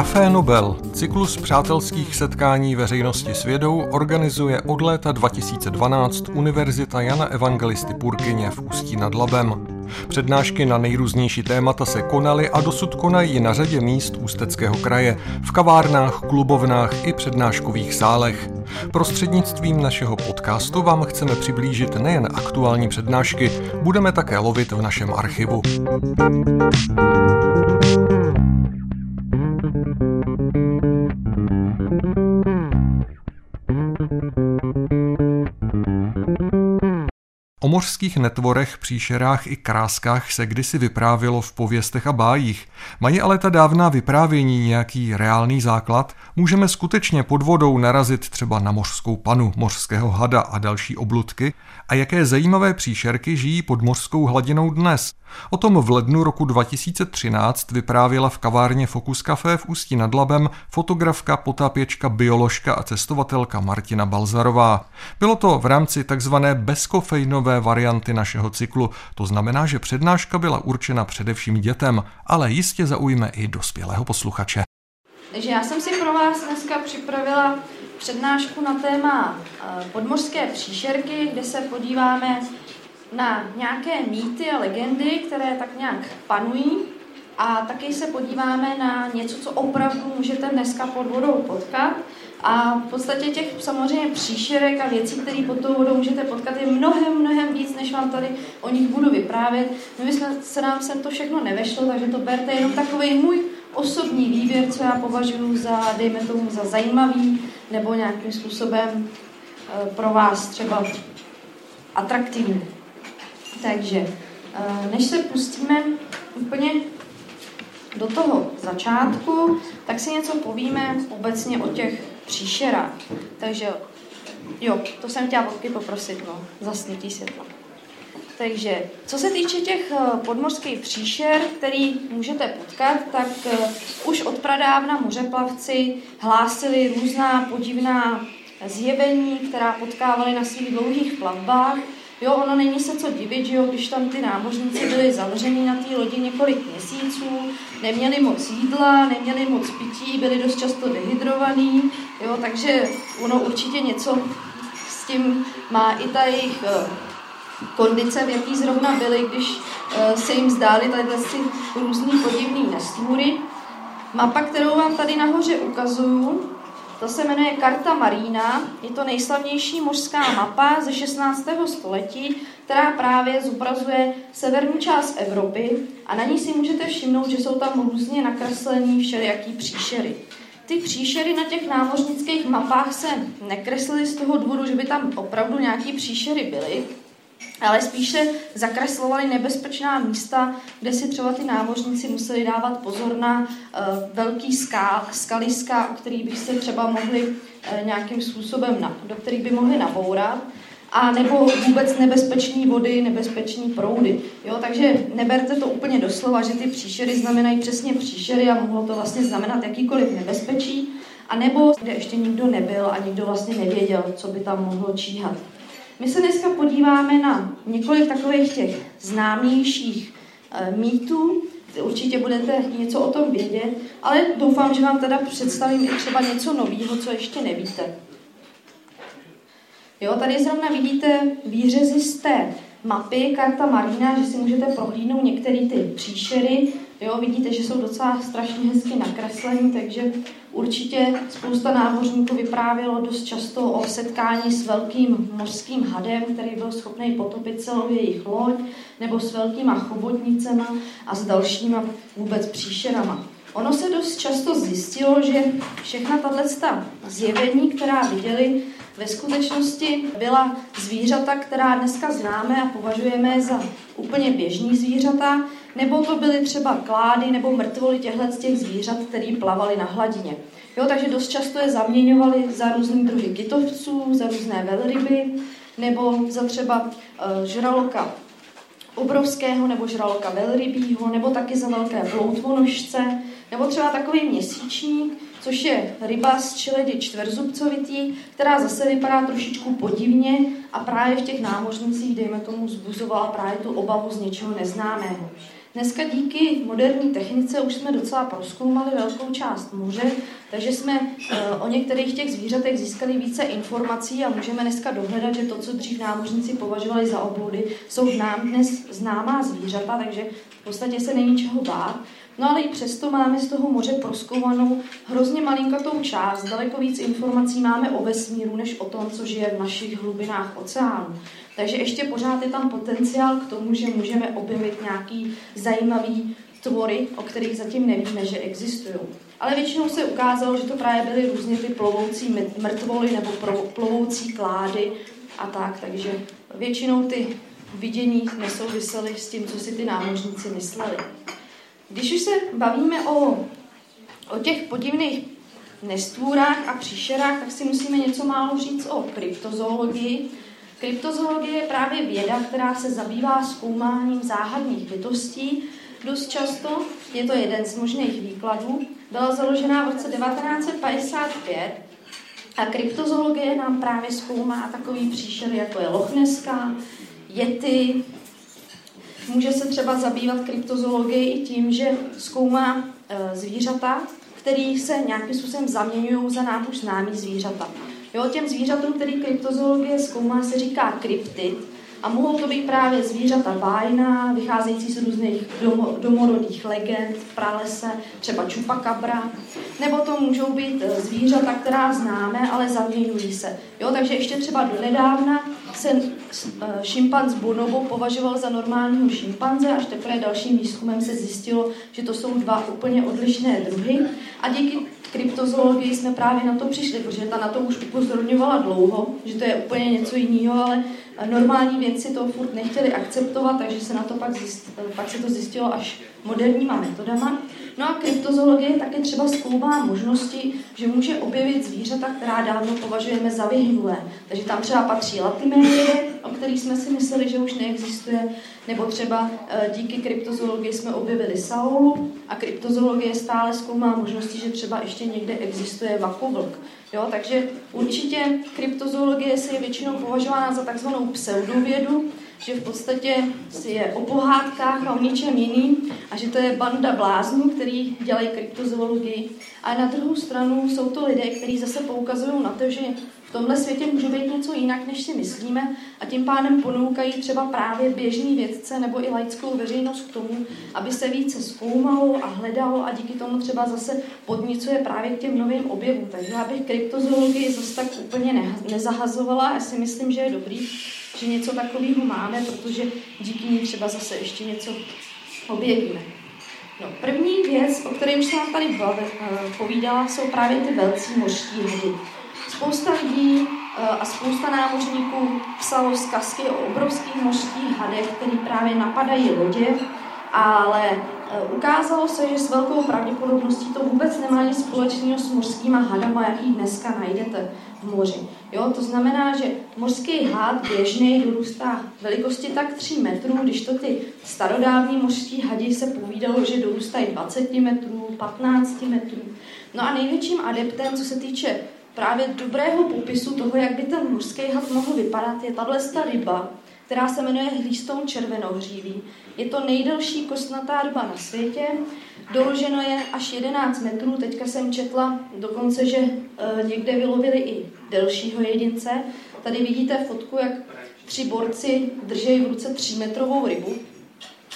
Café Nobel, cyklus přátelských setkání veřejnosti s vědou, organizuje od léta 2012 Univerzita Jana Evangelisty Purkyně v Ústí nad Labem. Přednášky na nejrůznější témata se konaly a dosud konají na řadě míst Ústeckého kraje, v kavárnách, klubovnách i přednáškových sálech. Prostřednictvím našeho podcastu vám chceme přiblížit nejen aktuální přednášky, budeme také lovit v našem archivu. Mořských netvorech, příšerách i kráskách se kdysi vyprávělo v pověstech a bájích. Mají ale ta dávná vyprávění nějaký reálný základ? Můžeme skutečně pod vodou narazit třeba na mořskou panu, mořského hada a další obludky? A jaké zajímavé příšerky žijí pod mořskou hladinou dnes? O tom v lednu roku 2013 vyprávěla v kavárně Focus Café v Ústí nad Labem fotografka, potápěčka, bioložka a cestovatelka Martina Balzarová. Bylo to v rámci takzvané varianty našeho cyklu. To znamená, že přednáška byla určena především dětem, ale jistě zaujme i dospělého posluchače. Takže já jsem si pro vás dneska připravila přednášku na téma eh, podmořské příšerky, kde se podíváme na nějaké mýty a legendy, které tak nějak panují a taky se podíváme na něco, co opravdu můžete dneska pod vodou potkat. A v podstatě těch samozřejmě příšerek a věcí, které pod tou vodou můžete potkat, je mnohem, mnohem víc, než vám tady o nich budu vyprávět. My jsme, se nám sem to všechno nevešlo, takže to berte jenom takový můj osobní výběr, co já považuji za, dejme tomu, za zajímavý nebo nějakým způsobem eh, pro vás třeba atraktivní. Takže eh, než se pustíme úplně do toho začátku, tak si něco povíme obecně o těch příšerách. Takže jo, to jsem chtěla vodky poprosit, no, zasnutí světla. Takže co se týče těch eh, podmořských příšer, který můžete potkat, tak eh, už od pradávna mořeplavci hlásili různá podivná zjevení, která potkávali na svých dlouhých plavbách Jo, ono není se co divit, že jo, když tam ty námořníci byli zavření na té lodi několik měsíců, neměli moc jídla, neměli moc pití, byli dost často dehydrovaní, jo, takže ono určitě něco s tím má i ta jejich uh, kondice, v jaký zrovna byly, když uh, se jim zdály tadyhle si různý podivný nestvůry. Mapa, kterou vám tady nahoře ukazuju, to se jmenuje Karta Marína, je to nejslavnější mořská mapa ze 16. století, která právě zobrazuje severní část Evropy a na ní si můžete všimnout, že jsou tam různě nakreslení všelijaký příšery. Ty příšery na těch námořnických mapách se nekreslily z toho důvodu, že by tam opravdu nějaký příšery byly, ale spíše zakreslovali nebezpečná místa, kde si třeba ty námořníci museli dávat pozor na uh, velký skal, skaliska, o kterých by se třeba mohli uh, nějakým způsobem, na, do kterých by mohli nabourat, a nebo vůbec nebezpečné vody, nebezpečné proudy. Jo, takže neberte to úplně doslova, že ty příšery znamenají přesně příšery a mohlo to vlastně znamenat jakýkoliv nebezpečí, a nebo kde ještě nikdo nebyl a nikdo vlastně nevěděl, co by tam mohlo číhat. My se dneska podíváme na několik takových těch známějších e, mýtů. Určitě budete něco o tom vědět, ale doufám, že vám teda představím i třeba něco nového, co ještě nevíte. Jo, tady zrovna vidíte výřezy z té mapy Karta Marina, že si můžete prohlídnout některé ty příšery. Jo, vidíte, že jsou docela strašně hezky nakreslení, takže určitě spousta námořníků vyprávělo dost často o setkání s velkým mořským hadem, který byl schopný potopit celou jejich loď, nebo s velkýma chobotnicema a s dalšíma vůbec příšerama. Ono se dost často zjistilo, že všechna tato zjevení, která viděli, ve skutečnosti byla zvířata, která dneska známe a považujeme za úplně běžní zvířata, nebo to byly třeba klády nebo mrtvoly těchto těch zvířat, které plavaly na hladině. Jo, takže dost často je zaměňovali za různé druhy kytovců, za různé velryby, nebo za třeba uh, žraloka obrovského nebo žraloka velrybího, nebo taky za velké ploutvonožce, nebo třeba takový měsíčník, což je ryba z čeledy čtverzubcovitý, která zase vypadá trošičku podivně a právě v těch námořnicích, dejme tomu, zbuzovala právě tu obavu z něčeho neznámého. Dneska díky moderní technice už jsme docela proskoumali velkou část moře, takže jsme eh, o některých těch zvířatech získali více informací a můžeme dneska dohledat, že to, co dřív námořníci považovali za obludy, jsou nám dnes známá zvířata, takže v podstatě se není čeho bát. No ale i přesto máme z toho moře proskoumanou hrozně malinkatou část, daleko víc informací máme o vesmíru, než o tom, co žije v našich hlubinách oceánu. Takže ještě pořád je tam potenciál k tomu, že můžeme objevit nějaký zajímavý tvory, o kterých zatím nevíme, že existují. Ale většinou se ukázalo, že to právě byly různě ty plovoucí mrtvoly nebo plovoucí klády a tak, takže většinou ty vidění nesouvisely s tím, co si ty námořníci mysleli. Když už se bavíme o, o těch podivných nestvůrách a příšerách, tak si musíme něco málo říct o kryptozoologii. Kryptozoologie je právě věda, která se zabývá zkoumáním záhadných bytostí. Dost často je to jeden z možných výkladů. Byla založena v roce 1955 a kryptozoologie nám právě zkoumá takový příšery, jako je Lochneska, Yeti, Může se třeba zabývat kryptozoologií i tím, že zkoumá e, zvířata, které se nějakým způsobem zaměňují za nám už známý zvířata. Jo, těm zvířatům, který kryptozoologie zkoumá, se říká kryptid a mohou to být právě zvířata bájná, vycházející z různých domo, domorodých legend pralese, třeba čupakabra, nebo to můžou být e, zvířata, která známe, ale zaměňují se. Jo, takže ještě třeba do nedávna se eh, šimpanz bonobo považoval za normálního šimpanze, až teprve dalším výzkumem se zjistilo, že to jsou dva úplně odlišné druhy. A díky kryptozoologii jsme právě na to přišli, protože ta na to už upozorňovala dlouho, že to je úplně něco jiného, ale normální věci to furt nechtěli akceptovat, takže se na to pak, zjist, pak se to zjistilo až moderníma metodama. No a kryptozoologie také třeba zkoumá možnosti, že může objevit zvířata, která dávno považujeme za vyhnulé. Takže tam třeba patří latimérie, o kterých jsme si mysleli, že už neexistuje, nebo třeba e, díky kryptozoologii jsme objevili saulu a kryptozoologie stále zkoumá možnosti, že třeba ještě někde existuje vakovlk. Jo, takže určitě kryptozoologie se je většinou považována za takzvanou pseudovědu, že v podstatě je o pohádkách a o ničem jiným a že to je banda bláznů, který dělají kryptozoologii. A na druhou stranu jsou to lidé, kteří zase poukazují na to, že v tomhle světě může být něco jinak, než si myslíme a tím pádem ponoukají třeba právě běžný vědce nebo i laickou veřejnost k tomu, aby se více zkoumalo a hledalo a díky tomu třeba zase podnicuje právě k těm novým objevům. Takže já bych kryptozoologii zase tak úplně nezahazovala. Já si myslím, že je dobrý, že něco takového máme, protože díky ní třeba zase ještě něco objevíme. No, první věc, o které už jsem vám tady eh, povídala, jsou právě ty velcí mořští hady. Spousta lidí eh, a spousta námořníků psalo zkazky o obrovských mořských hadech, které právě napadají lodě, ale eh, ukázalo se, že s velkou pravděpodobností to vůbec nemá nic společného s mořskýma hadama, jaký dneska najdete v moři. Jo, to znamená, že mořský had běžný dorůstá velikosti tak 3 metrů, když to ty starodávní mořští hadi se povídalo, že dorůstají 20 metrů, 15 metrů. No a největším adeptem, co se týče právě dobrého popisu toho, jak by ten mořský had mohl vypadat, je tahle ryba, která se jmenuje hlístou červenohříví. Je to nejdelší kostnatá ryba na světě, doloženo je až 11 metrů, teďka jsem četla dokonce, že e, někde vylovili i delšího jedince. Tady vidíte fotku, jak tři borci držejí v ruce 3 metrovou rybu.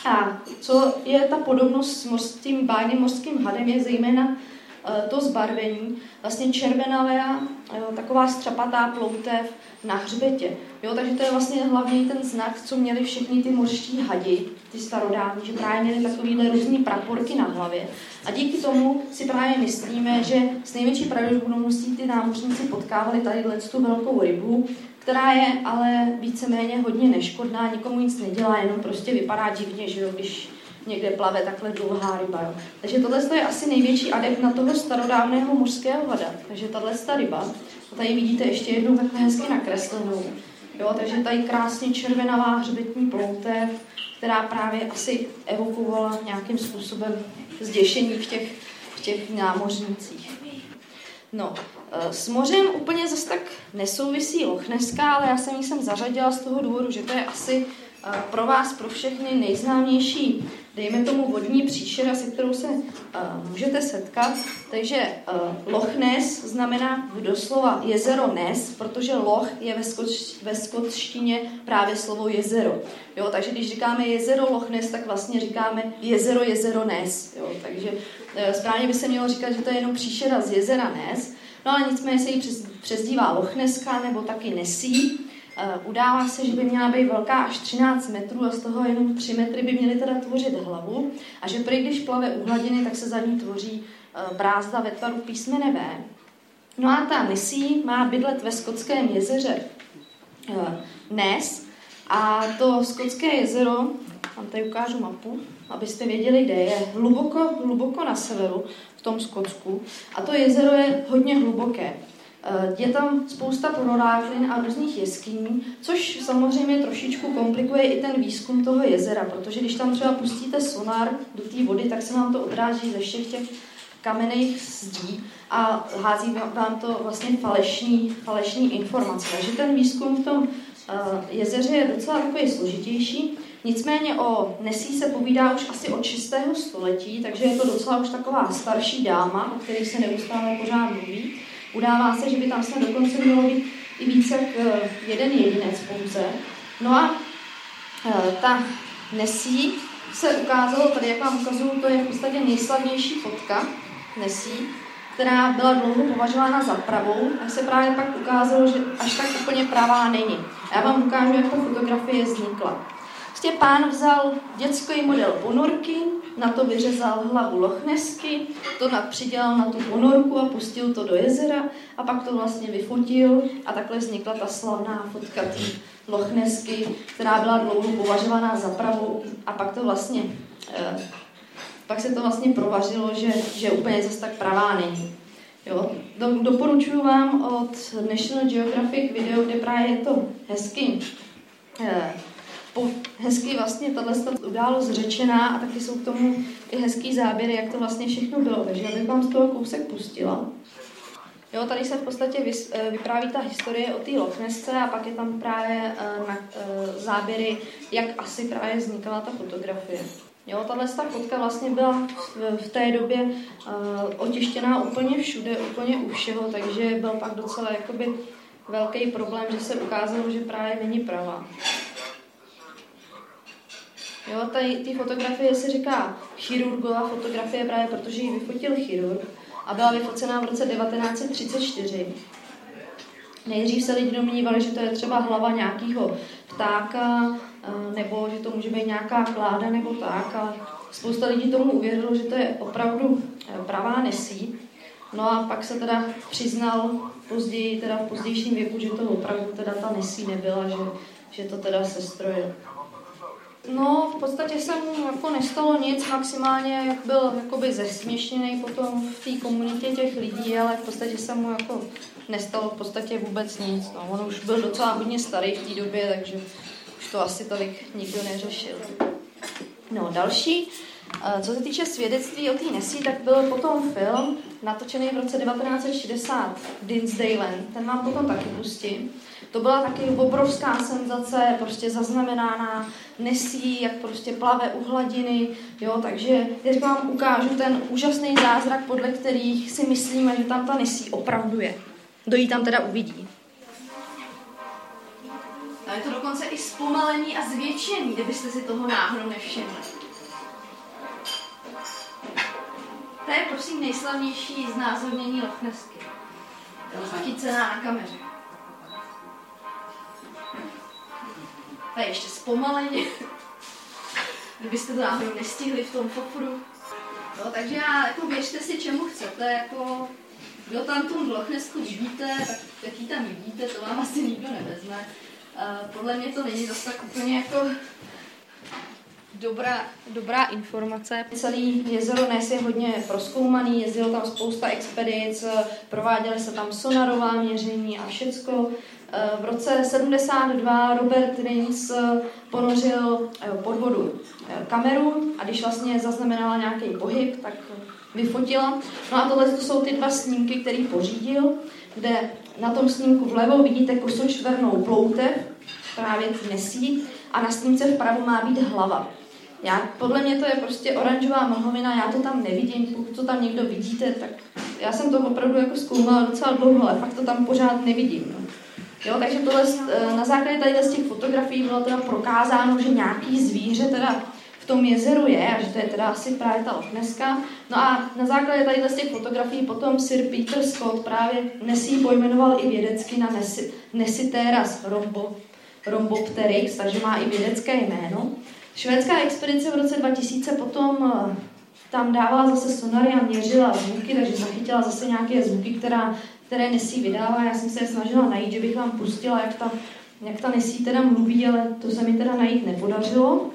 A co je ta podobnost s tím bájným mořským hadem, je zejména to zbarvení, vlastně červenavé, taková střapatá ploutev na hřbetě. Jo, takže to je vlastně hlavně ten znak, co měli všechny ty mořští hadi, ty starodávní, že právě měli takovýhle různý praporky na hlavě. A díky tomu si právě myslíme, že s největší pravděpodobností ty námořníci potkávali tady tu velkou rybu, která je ale víceméně hodně neškodná, nikomu nic nedělá, jenom prostě vypadá divně, že jo, když někde plave takhle dlouhá ryba. Jo. Takže tohle je asi největší adept na toho starodávného mořského hada. Takže tahle ryba, a tady vidíte ještě jednou takhle hezky nakreslenou. Jo, takže tady krásně červenavá hřbetní ploutev, která právě asi evokovala nějakým způsobem zděšení v těch, v těch námořnicích. No, e, s mořem úplně zase tak nesouvisí Lochneska, ale já jsem ji sem zařadila z toho důvodu, že to je asi e, pro vás, pro všechny nejznámější dejme tomu vodní příšera, se kterou se uh, můžete setkat. Takže uh, Loch Ness znamená doslova jezero Ness, protože Loch je ve, skoč, ve skotštině právě slovo jezero. Jo, takže když říkáme jezero Loch Ness, tak vlastně říkáme jezero jezero Ness. Jo, takže uh, správně by se mělo říkat, že to je jenom příšera z jezera Ness. No ale nicméně se jí přes, přezdívá Lochneska nebo taky Nesí. Eh, udává se, že by měla být velká až 13 metrů a z toho jenom 3 metry by měly teda tvořit hlavu a že prý, když plave u hladiny, tak se za ní tvoří eh, brázda ve tvaru písmene V. No a ta misí má bydlet ve skotském jezeře eh, Ness a to skotské jezero, vám tady ukážu mapu, abyste věděli, kde je, hluboko, hluboko na severu v tom Skotsku a to jezero je hodně hluboké. Eh, je tam spousta proráklin a různých jeskyní, což samozřejmě trošičku komplikuje i ten výzkum toho jezera, protože když tam třeba pustíte sonar do té vody, tak se vám to odráží ze všech těch kamenných zdí a hází vám to vlastně falešní, falešní informace. Takže ten výzkum v tom uh, jezeře je docela takový složitější. Nicméně o Nesí se povídá už asi od 6. století, takže je to docela už taková starší dáma, o které se neustále pořád mluví. Udává se, že by tam snad dokonce mělo být i více jak eh, jeden jedinec pouze. No a eh, ta Nesí se ukázalo, tady jak vám ukazuju, to je v podstatě nejslavnější fotka Nesí, která byla dlouho považována za pravou, a se právě pak ukázalo, že až tak úplně pravá není. Já vám ukážu, jak ta fotografie vznikla. Prostě pán vzal dětský model ponorky, na to vyřezal hlavu lochnesky, to přidělal na tu ponorku a pustil to do jezera a pak to vlastně vyfotil a takhle vznikla ta slavná fotka té lochnesky, která byla dlouho považovaná za pravou a pak to vlastně eh, pak se to vlastně provařilo, že, že úplně zase tak pravá není. Jo. Do, doporučuji vám od National Geographic video, kde právě je to hezky eh, hezky vlastně tato událost zřečená a taky jsou k tomu i hezký záběry, jak to vlastně všechno bylo. Takže já bych vám z toho kousek pustila. Jo, tady se v podstatě eh, vypráví ta historie o té Lochnesce a pak je tam právě uh, na, uh, záběry, jak asi právě vznikala ta fotografie. Jo, tahle ta fotka vlastně byla v, v té době uh, otištěná úplně všude, úplně u všeho, takže byl pak docela jakoby velký problém, že se ukázalo, že právě není pravá. Jo, tady ty fotografie se říká chirurgová fotografie právě protože ji vyfotil chirurg a byla vyfocená v roce 1934. Nejdřív se lidi domnívali, že to je třeba hlava nějakého ptáka, eh, nebo že to může být nějaká kláda nebo tak. A spousta lidí tomu uvěřilo, že to je opravdu eh, pravá nesí. No a pak se teda přiznal později, teda v pozdějším věku, že to opravdu teda ta nesí nebyla, že, že to teda se strojil. No, v podstatě se mu jako nestalo nic, maximálně byl jakoby zesměšněný potom v té komunitě těch lidí, ale v podstatě se mu jako nestalo v podstatě vůbec nic. No. On už byl docela hodně starý v té době, takže už to asi tolik nikdo neřešil. No, další, eh, co se týče svědectví o té Nesí, tak byl potom film natočený v roce 1960 Dinsdale, ten vám potom taky pustím. To byla taky obrovská senzace, prostě zaznamenána, nesí, jak prostě plave u hladiny, jo, takže teď vám ukážu ten úžasný zázrak, podle kterých si myslíme, že tam ta nesí opravdu je. Kdo ji tam teda uvidí. A je to dokonce i zpomalení a zvětšení, kdybyste si toho náhodou nevšimli. To je prosím nejslavnější znázornění Lochnesky. Chycená na kameře. A ještě zpomaleně. Kdybyste to náhodou nestihli v tom fofru. No, takže já, jako věřte si, čemu chcete, jako kdo tam tu Lochnesku vidíte, tak, tak ji tam vidíte, to vám asi nikdo nevezme. Uh, podle mě to není zase tak úplně jako dobrá, dobrá informace. Celý jezero Nes je hodně proskoumaný, jezdilo tam spousta expedic, prováděly se tam sonarová měření a všecko. Eh, v roce 72 Robert Rins eh, ponořil eh, pod vodu kameru a když vlastně zaznamenala nějaký pohyb, tak vyfotila. No a tohle to jsou ty dva snímky, který pořídil, kde na tom snímku vlevo vidíte kosočtvernou ploutev, právě nesí, a na snímce vpravo má být hlava. Já, podle mě to je prostě oranžová mlhovina, já to tam nevidím, pokud to tam někdo vidíte, tak já jsem to opravdu jako zkoumala docela dlouho, ale fakt to tam pořád nevidím. No. Jo, takže tohle, eh, na základě tady z těch fotografií bylo teda prokázáno, že nějaký zvíře teda v tom jezeru je a že to je teda asi právě ta Lochneska. No a na základě tady z těch fotografií potom Sir Peter Scott právě Nessie pojmenoval i vědecky na Nessiteras rombo, Rhombopteryx, takže má i vědecké jméno. Švédská expedice v roce 2000 potom eh, tam dávala zase sonary a měřila zvuky, takže zachytila zase nějaké zvuky, která, které Nesí vydává. Já jsem se je snažila najít, že bych vám pustila, jak ta, jak ta Nesí teda mluví, ale to se mi teda najít nepodařilo.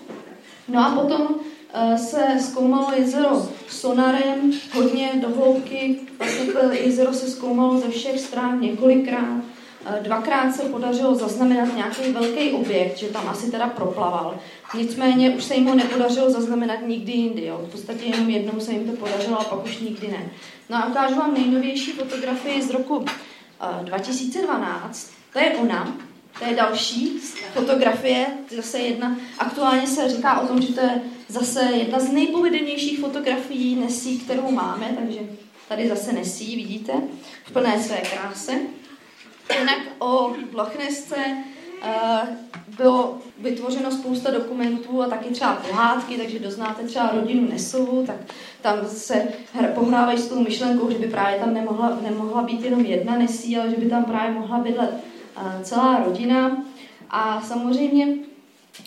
No a potom uh, se zkoumalo jezero sonarem, hodně do hloubky. Vlastně jezero se zkoumalo ze všech stran několikrát. Eh, dvakrát se podařilo zaznamenat nějaký velký objekt, že tam asi teda proplaval. Nicméně už se jim ho nepodařilo zaznamenat nikdy jindy. Jo. V podstatě jenom jednou se jim to podařilo a pak už nikdy ne. No a ukážu vám nejnovější fotografii z roku uh, eh, 2012. To je ona, to je další fotografie, zase jedna, aktuálně se říká o tom, že to je zase jedna z nejpovedenějších fotografií Nesí, kterou máme, takže tady zase Nesí, vidíte, v plné své kráse. Jinak o Lochnesce uh, bylo vytvořeno spousta dokumentů a taky třeba pohádky, takže doznáte třeba rodinu Nesovu, tak tam se pohrávají s tou myšlenkou, že by právě tam nemohla, nemohla být jenom jedna Nesí, ale že by tam právě mohla bydlet uh, celá rodina. A samozřejmě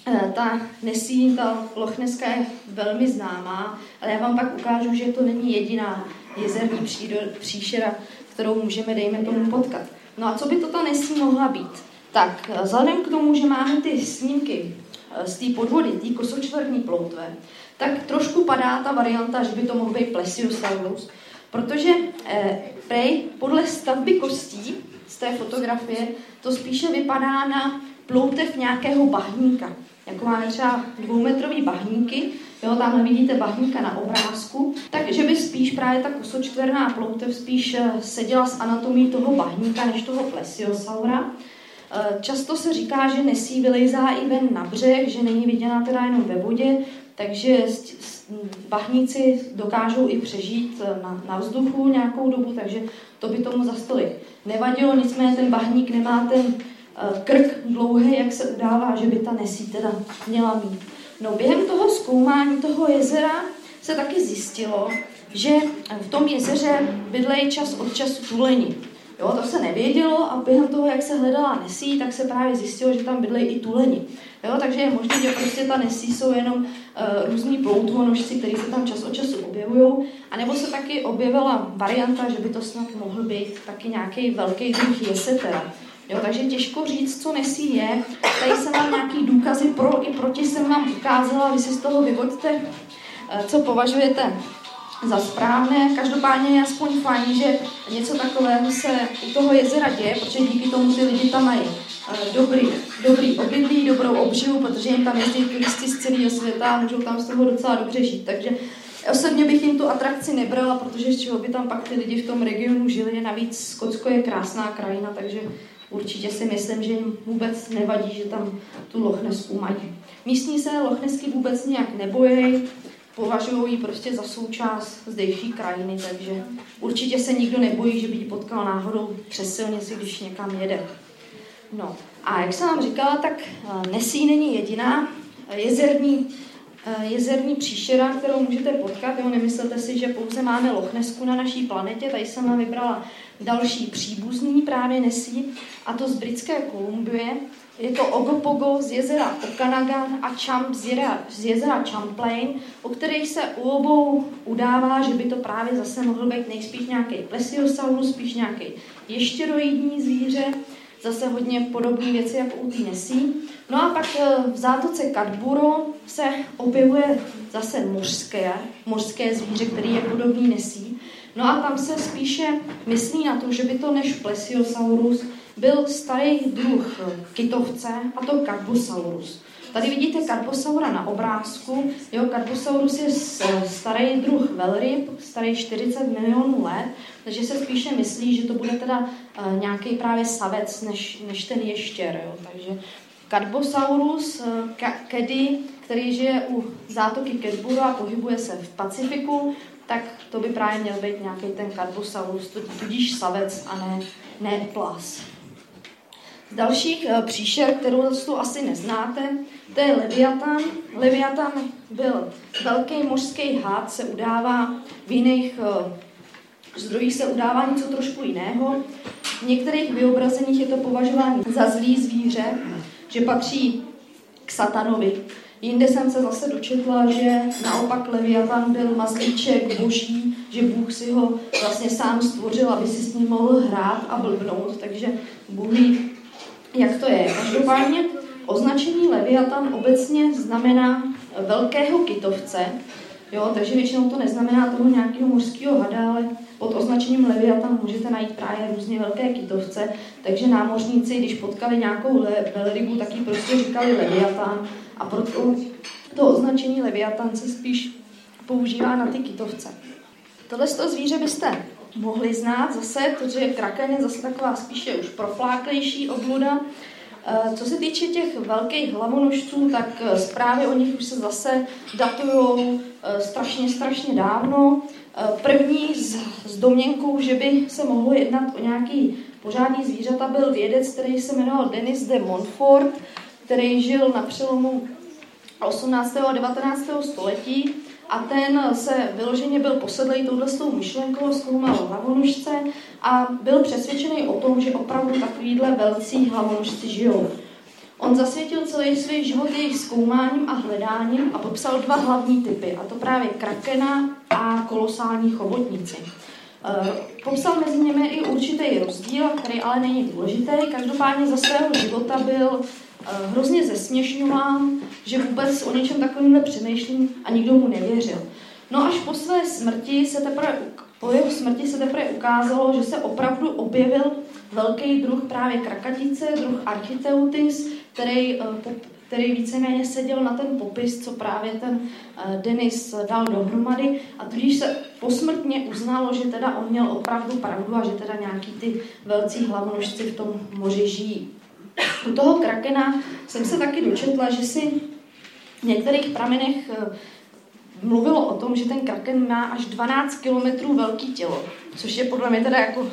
uh, ta Nesí, ta Lochneska je velmi známá, ale já vám pak ukážu, že to není jediná jezerní příšera, kterou můžeme, dejme tomu, potkat. No a co by to ta Nesí mohla být? Tak, vzhledem k tomu, že máme ty snímky eh, z té podvody, té kosočtvrtní ploutve, tak trošku padá ta varianta, že by to mohl být plesiosaurus, protože eh, prej podle stavby kostí z té fotografie to spíše vypadá na ploutev nějakého bahníka. Jako máme třeba dvoumetrový bahníky, jo, tam vidíte bahníka na obrázku, takže by spíš právě ta kosočtverná ploutev spíš eh, seděla s anatomí toho bahníka než toho plesiosaura. Eh, často se říká, že nesí vylejzá i ven na břeh, že není viděna teda jenom ve vodě, takže bahníci dokážou i přežít eh, na, na vzduchu nějakou dobu, takže to by tomu za stolik nevadilo, nicméně ten bahník nemá ten krk dlouhý, jak se udává, že by ta nesí teda měla mít. No během toho zkoumání toho jezera se taky zjistilo, že v tom jezeře bydlejí čas od času tuleni. Jo, to se nevědělo a během toho, jak se hledala Nesí, tak se právě zjistilo, že tam bydlejí i tuleni. Jo, takže je možné, že prostě ta Nesí jsou jenom uh, různí ploutvonožci, kteří se tam čas od času objevují. A nebo se taky objevila varianta, že by to snad mohl být taky nějaký velký druh jesetera. Jo, takže těžko říct, co Nesí je. Tady jsem vám nějaký důkazy pro i proti jsem vám ukázala, vy si z toho vyvoďte, uh, co považujete za správné. Každopádně je aspoň fajn, že něco takového se u toho jezera děje, protože díky tomu ty lidi tam mají eh, dobrý, dobrý obydlí, dobrou obživu, protože jim tam jezdí turisti z celého světa a můžou tam z toho docela dobře žít. Takže osobně bych jim tu atrakci nebrala, protože z čeho by tam pak ty lidi v tom regionu žili. Navíc Skotsko je krásná krajina, takže určitě si myslím, že jim vůbec nevadí, že tam tu Lochnesku mají. Místní se Lochnesky vůbec nějak nebojí, považují ji prostě za součást zdejší krajiny, takže určitě se nikdo nebojí, že by ji potkal náhodou přes silnici, když někam jede. No a jak jsem vám říkala, tak eh, Nesí není jediná jezerní, eh, jezerní příšera, kterou můžete potkat. Jo, nemyslete si, že pouze máme Lochnesku na naší planetě, tady jsem vám vybrala další příbuzný právě Nesí, a to z britské Kolumbie, je to Ogopogo z jezera Okanagan a Champ z jezera, z jezera Champlain, o kterých se u obou udává, že by to právě zase mohl být nejspíš nějaký plesiosaurus, spíš nějaký ještěroidní zvíře, zase hodně podobné věci jako u Nesí. No a pak eh, v zátoce Kadburo se objevuje zase mořské, mořské zvíře, který je podobný Nesí. No a tam se spíše myslí na to, že by to než plesiosaurus byl starý druh kytovce, a to Carbosaurus. Tady vidíte Carbosaura na obrázku. Jo, Carbosaurus je starý druh velryb, starý 40 milionů let, takže se spíše myslí, že to bude teda uh, nějaký právě savec než, než ten ještěr. Jo. Takže Carbosaurus, uh, kedy, který žije u zátoky Kedburu a pohybuje se v Pacifiku, tak to by právě měl být nějaký ten Carbosaurus, tudíž savec a ne, ne plas. Dalších uh, příšer, kterou tu asi neznáte, to je Leviatan. Leviatan byl velký mořský hád, se udává v jiných uh, zdrojích se udává něco trošku jiného. V některých vyobrazeních je to považováno za zlý zvíře, že patří k satanovi. Jinde jsem se zase dočetla, že naopak Leviatan byl mazlíček boží, že Bůh si ho vlastně sám stvořil, aby si s ním mohl hrát a blbnout, takže Bůh jak to je. Každopádně označení Leviatan obecně znamená velkého kytovce, jo, takže většinou to neznamená toho nějakého mořského hada, ale pod označením Leviatan můžete najít právě různě velké kytovce, takže námořníci, když potkali nějakou velrybu, tak ji prostě říkali Leviatan a proto to označení Leviatan se spíš používá na ty kytovce. Tohle zvíře byste mohli znát zase, protože kraken je zase taková spíše už profláklejší obluda. Eh, co se týče těch velkých hlavonožců, tak eh, zprávy o nich už se zase datují eh, strašně, strašně dávno. První s, s domněnkou, že by se mohlo jednat o nějaký pořádný zvířata, byl vědec, který se jmenoval Denis de Montfort, který žil na přelomu 18. a 19. století a ten se vyloženě byl posedlý touhle myšlenkou, zkoumal hlavonožce a byl přesvědčený o tom, že opravdu takovýhle velcí hlavonožci žijou. On zasvětil celý svůj život jejich zkoumáním a hledáním a popsal dva hlavní typy, a to právě krakena a kolosální chobotnici. Eh, popsal mezi nimi i určitý rozdíl, který ale není důležitý. Každopádně za svého života byl hrozně zesměšňován, že vůbec o něčem takovémhle přemýšlím a nikdo mu nevěřil. No až po své smrti se teprve, po jeho smrti se teprve ukázalo, že se opravdu objevil velký druh právě krakatice, druh Architeutis, který, eh, který víceméně seděl na ten popis, co právě ten eh, Denis dal dohromady a tudíž se posmrtně uznalo, že teda on měl opravdu pravdu a že teda nějaký ty velcí hlavonožci v tom moři žijí. U toho krakena jsem se taky dočetla, že si v některých pramenech eh, mluvilo o tom, že ten kraken má až 12 kilometrů velký tělo, což je podle mě teda jako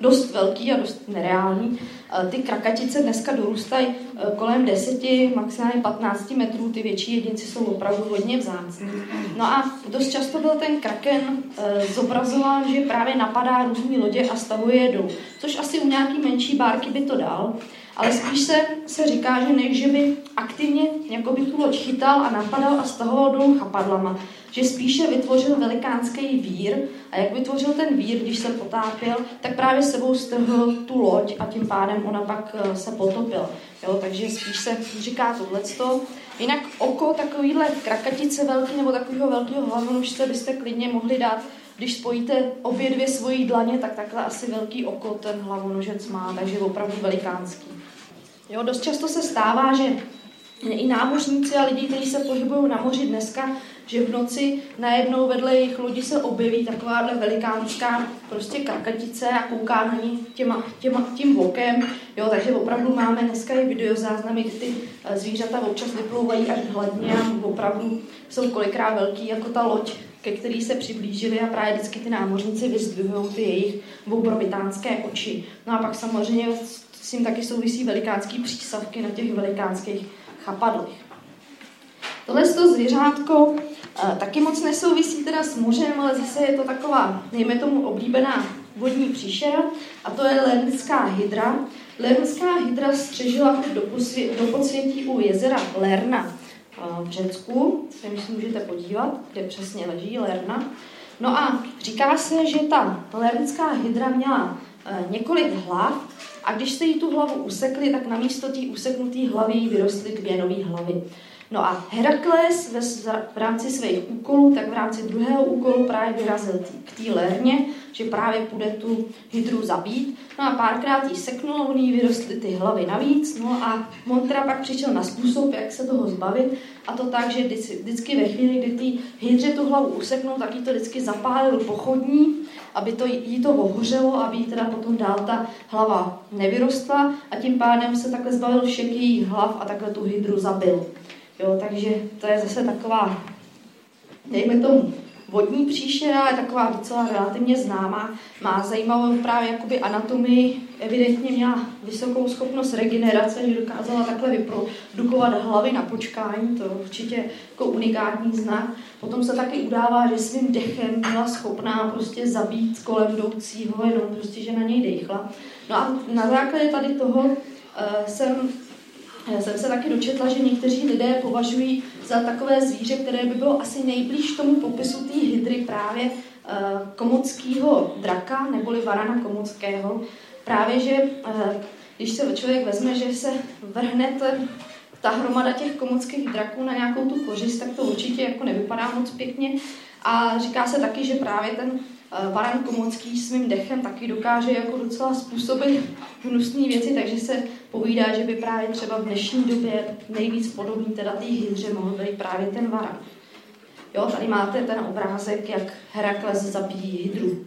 dost velký a dost nereální. Eh, ty krakatice dneska dorůstají eh, kolem 10, maximálně 15 metrů, ty větší jedinci jsou opravdu hodně vzácní. No a dost často byl ten kraken zobrazován, že právě napadá různé lodě a stavuje je dolů, což asi u nějaký menší bárky by to dal, ale spíš se, se říká, že než že by aktivně jako by tu loď chytal a napadal a stahoval dolů chapadlama, že spíše vytvořil velikánský vír a jak vytvořil ten vír, když se potápěl, tak právě sebou strhl tu loď a tím pádem ona pak eh, se potopila. Jo, takže spíš se říká tohleto. Jinak oko takovýhle krakatice velký nebo takového velkého hlavonožce byste klidně mohli dát když spojíte obě dvě svoji dlaně, tak takhle asi velký oko ten hlavonožec má, takže opravdu velikánský. Jo, dost často se stává, že i námořníci a lidi, kteří se pohybují na moři dneska, že v noci najednou vedle jejich lodi se objeví takováhle velikánská prostě kakatice a kouká na ní těma, těma, tím vokem. Jo, takže opravdu máme dneska i videozáznamy, kdy ty eh, zvířata občas vyplouvají až hladně a opravdu jsou kolikrát velký jako ta loď, ke který se přiblížili a právě vždycky ty námořníci vyzdvihují ty jejich obrovitánské oči. No a pak samozřejmě s tím taky souvisí velikánský přísavky na těch velikánských chapadlech. Tohle to zvířátko eh, taky moc nesouvisí teda s mořem, ale zase je to taková, nejme tomu, oblíbená vodní příšera a to je lernická hydra. Lernická hydra střežila do, posvě, do podsvětí u jezera Lerna v Řecku, se si můžete podívat, kde přesně leží Lerna. No a říká se, že ta lernická hydra měla eh, několik hlav a když se jí tu hlavu usekli, tak na místo té useknuté hlavy jí vyrostly dvě nové hlavy. No a Herakles v rámci svých úkolů, tak v rámci druhého úkolu právě vyrazil tý, k té lérně, že právě půjde tu hydru zabít. No a párkrát jí seknul, on jí vyrostly ty hlavy navíc. No a Montra pak přišel na způsob, jak se toho zbavit. A to tak, že vždycky ve chvíli, kdy ty hydře tu hlavu useknul, tak jí to vždycky zapálil pochodní, aby to, jí to ohořelo, aby jí teda potom dál ta hlava nevyrostla a tím pádem se takhle zbavil všech jejich hlav a takhle tu hydru zabil. Jo, takže to je zase taková, dejme tomu, vodní příšera, je taková docela relativně známá, má zajímavou právě jakoby anatomii, evidentně měla vysokou schopnost regenerace, že dokázala takhle vyprodukovat hlavy na počkání, to je určitě jako unikátní znak. Potom se taky udává, že svým dechem byla schopná prostě zabít kolem jdoucího, jenom prostě, že na něj dechla. No a na základě tady toho uh, jsem jsem se taky dočetla, že někteří lidé považují za takové zvíře, které by bylo asi nejblíž tomu popisu té hydry právě uh, komockého draka, neboli varana komockého. Právě, že uh, když se člověk vezme, že se vrhnete ta hromada těch komockých draků na nějakou tu kořist, tak to určitě jako nevypadá moc pěkně. A říká se taky, že právě ten Varan eh, Komocký svým dechem taky dokáže jako docela způsobit hnusné věci, takže se povídá, že by právě třeba v dnešní době nejvíc podobný teda té hydře mohl být právě ten Varan. Jo, tady máte ten obrázek, jak Herakles zabíjí hydru.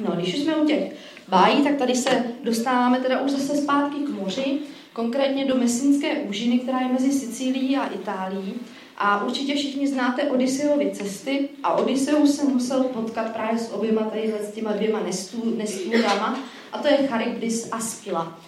No, když už jsme u těch bájí, tak tady se dostáváme teda už zase zpátky k moři, konkrétně do Mesinské úžiny, která je mezi Sicílií a Itálií. A určitě všichni znáte Odysseovy cesty a Odysseus se musel potkat právě s oběma tady s těma dvěma nestů, nestvůrama a to je Charybdis a Skylla.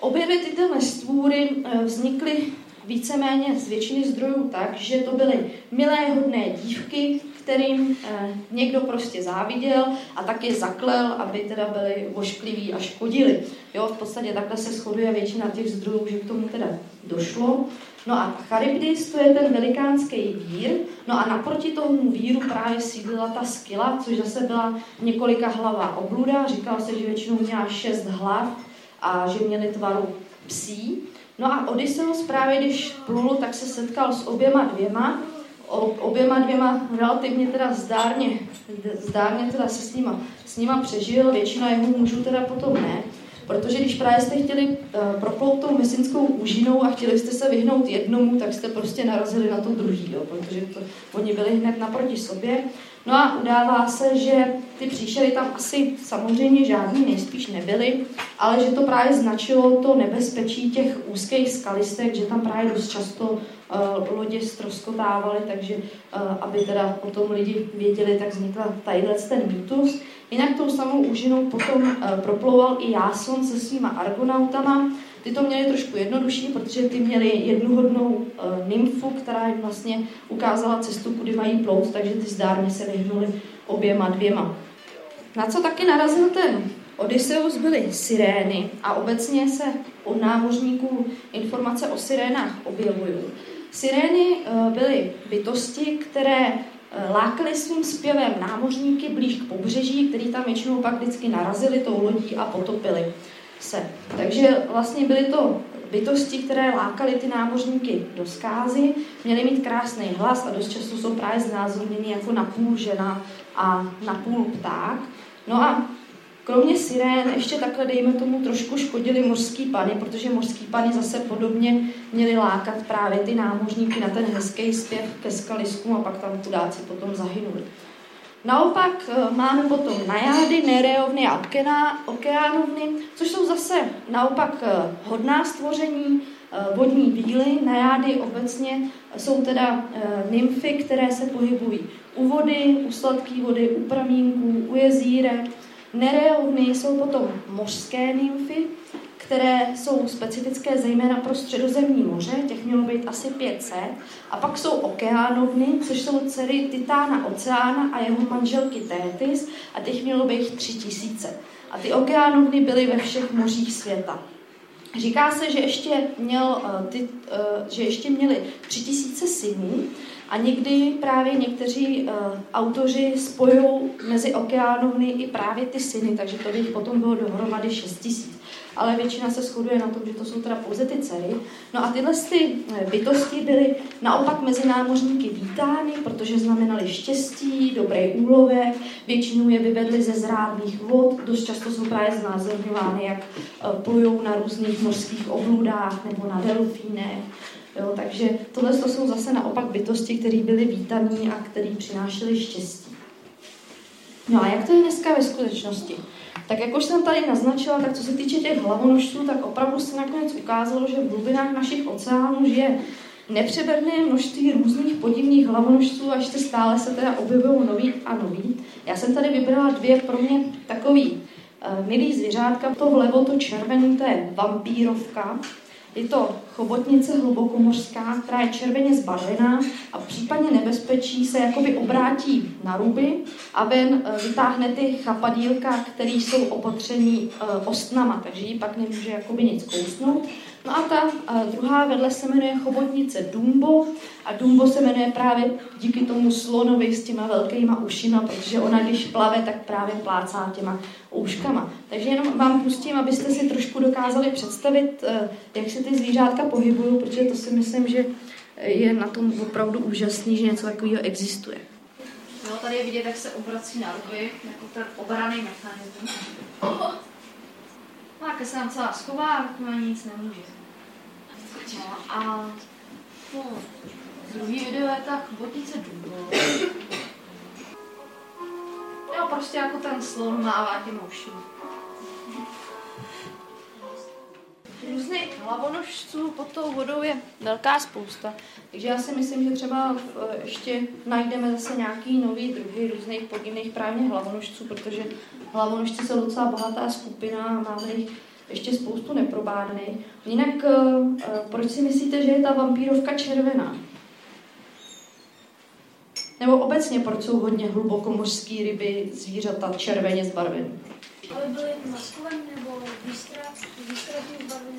Obě tyto nestvůry eh, vznikly víceméně z většiny zdrojů tak, že to byly milé, hodné dívky, kterým eh, někdo prostě záviděl a taky zaklel, aby teda byli oškliví a škodili. Jo, v podstatě takhle se shoduje většina těch zdrojů, že k tomu teda došlo. No a Charybdis to je ten velikánský vír, no a naproti tomu víru právě sídlila ta skila, což zase byla několika hlavá obluda, říkalo se, že většinou měla šest hlav a že měli tvaru psí. No a Odysseus právě, když plul, tak se setkal s oběma dvěma, oběma dvěma relativně teda zdárně, zdárně teda se s nima, s nima přežil, většina jeho mužů teda potom ne. Protože když právě jste chtěli uh, proplout tou mesinskou úžinou a chtěli jste se vyhnout jednomu, tak jste prostě narazili na to druhý, jo, protože to, oni byli hned naproti sobě. No a udává se, že ty příšery tam asi samozřejmě žádný nejspíš nebyly, ale že to právě značilo to nebezpečí těch úzkých skalistek, že tam právě dost často uh, lodě stroskotávaly, takže uh, aby teda o tom lidi věděli, tak vznikla tadyhle ten mýtus. Jinak tou samou úžinou potom uh, proplouval i Jáson se svýma argonautama, ty to měli trošku jednodušší, protože ty měli jednu hodnou uh, nymfu, která jim vlastně ukázala cestu, kudy mají plout, takže ty zdárně se vyhnuli oběma dvěma. Na co taky narazil ten Odysseus byly sirény a obecně se od námořníků informace o sirénách objevují. Sirény uh, byly bytosti, které uh, lákaly svým zpěvem námořníky blíž k pobřeží, který tam většinou pak vždycky narazili tou lodí a potopili se. Takže vlastně byly to bytosti, které lákaly ty námořníky do skázy, měly mít krásný hlas a dost často jsou právě znázorněny jako napůl žena a napůl pták. No a kromě sirén ještě takhle, dejme tomu, trošku škodili mořský pany, protože mořský pany zase podobně měli lákat právě ty námořníky na ten hezký zpěv ke skaliskům a pak tam chudáci potom zahynuli. Naopak eh, máme potom najády, nereovny a okeánovny, což jsou zase naopak eh, hodná stvoření, eh, vodní bíly. Najády obecně jsou teda nymfy, které se pohybují u vody, u sladké vody, u pramínků, u jezírek. Nereovny jsou potom mořské nymfy, které jsou specifické zejména pro středozemní moře, těch mělo být asi 500. A pak jsou okeánovny, což jsou dcery Titána Oceána a jeho manželky Tétis, a těch mělo být 3000. A ty okeánovny byly ve všech mořích světa. Říká se, že ještě, měl, eh, ty, eh, že ještě měli 3000 synů a někdy právě někteří uh, autoři spojují mezi okeánovny i právě ty syny, takže to by jich potom bylo dohromady 6000 ale většina se shoduje na tom, že to jsou teda pouze ty dcery. No a tyhle ty eh, bytosti byly naopak mezi námořníky vítány, protože znamenaly štěstí, dobrý úlovek, většinou je vyvedli ze zrádných vod, dost často jsou právě znázorňovány, jak eh, plujou na různých mořských obludách nebo na delfínech. Jo, takže tohle to jsou zase naopak bytosti, které byly vítané a které přinášely štěstí. No a jak to je dneska ve skutečnosti? Tak jak už jsem tady naznačila, tak co se týče těch hlavonožců, tak opravdu se nakonec ukázalo, že v hlubinách našich oceánů žije nepřeberné množství různých podivných hlavonožců, až se stále se teda objevují nový a nový. Já jsem tady vybrala dvě pro mě takový uh, milý zvířátka. To vlevo, to červený, to je vampírovka. Je to chobotnice hlubokomořská, která je červeně zbarvená a v případě nebezpečí se jakoby obrátí na ruby a ven eh, vytáhne ty chapadílka, které jsou opatření uh, ostnama, takže ji pak nemůže jakoby nic kousnout. No a ta uh, druhá vedle se jmenuje chobotnice Dumbo a Dumbo se jmenuje právě díky tomu slonovi s těma velkýma ušima, protože ona když plave, tak právě plácá těma úškama. Takže jenom vám pustím, abyste si trošku dokázali představit, uh, jak se ty zvířátka pohybují, protože to si myslím, že je na tom opravdu úžasný, že něco takového existuje. No, tady je vidět, jak se obrací na ruby, jako ten obraný mechanismus. No, se nám celá schová, a nic nemůže. No a no, druhý video je ta chobotnice Dumbo. Jo, prostě jako ten slon mává těm uším. Různých hlavonožců pod tou vodou je velká spousta. Takže já si myslím, že třeba eh, ještě najdeme zase nějaký nový druhy různých podivných právě hlavonožců, protože hlavonožci jsou docela bohatá skupina a máme jich ještě spoustu neprobádaných. Jinak, eh, eh, proč si myslíte, že je ta vampírovka červená? Nebo obecně, proč jsou hodně hlubokomořské ryby, zvířata červeně zbarvené? Aby byly maskované nebo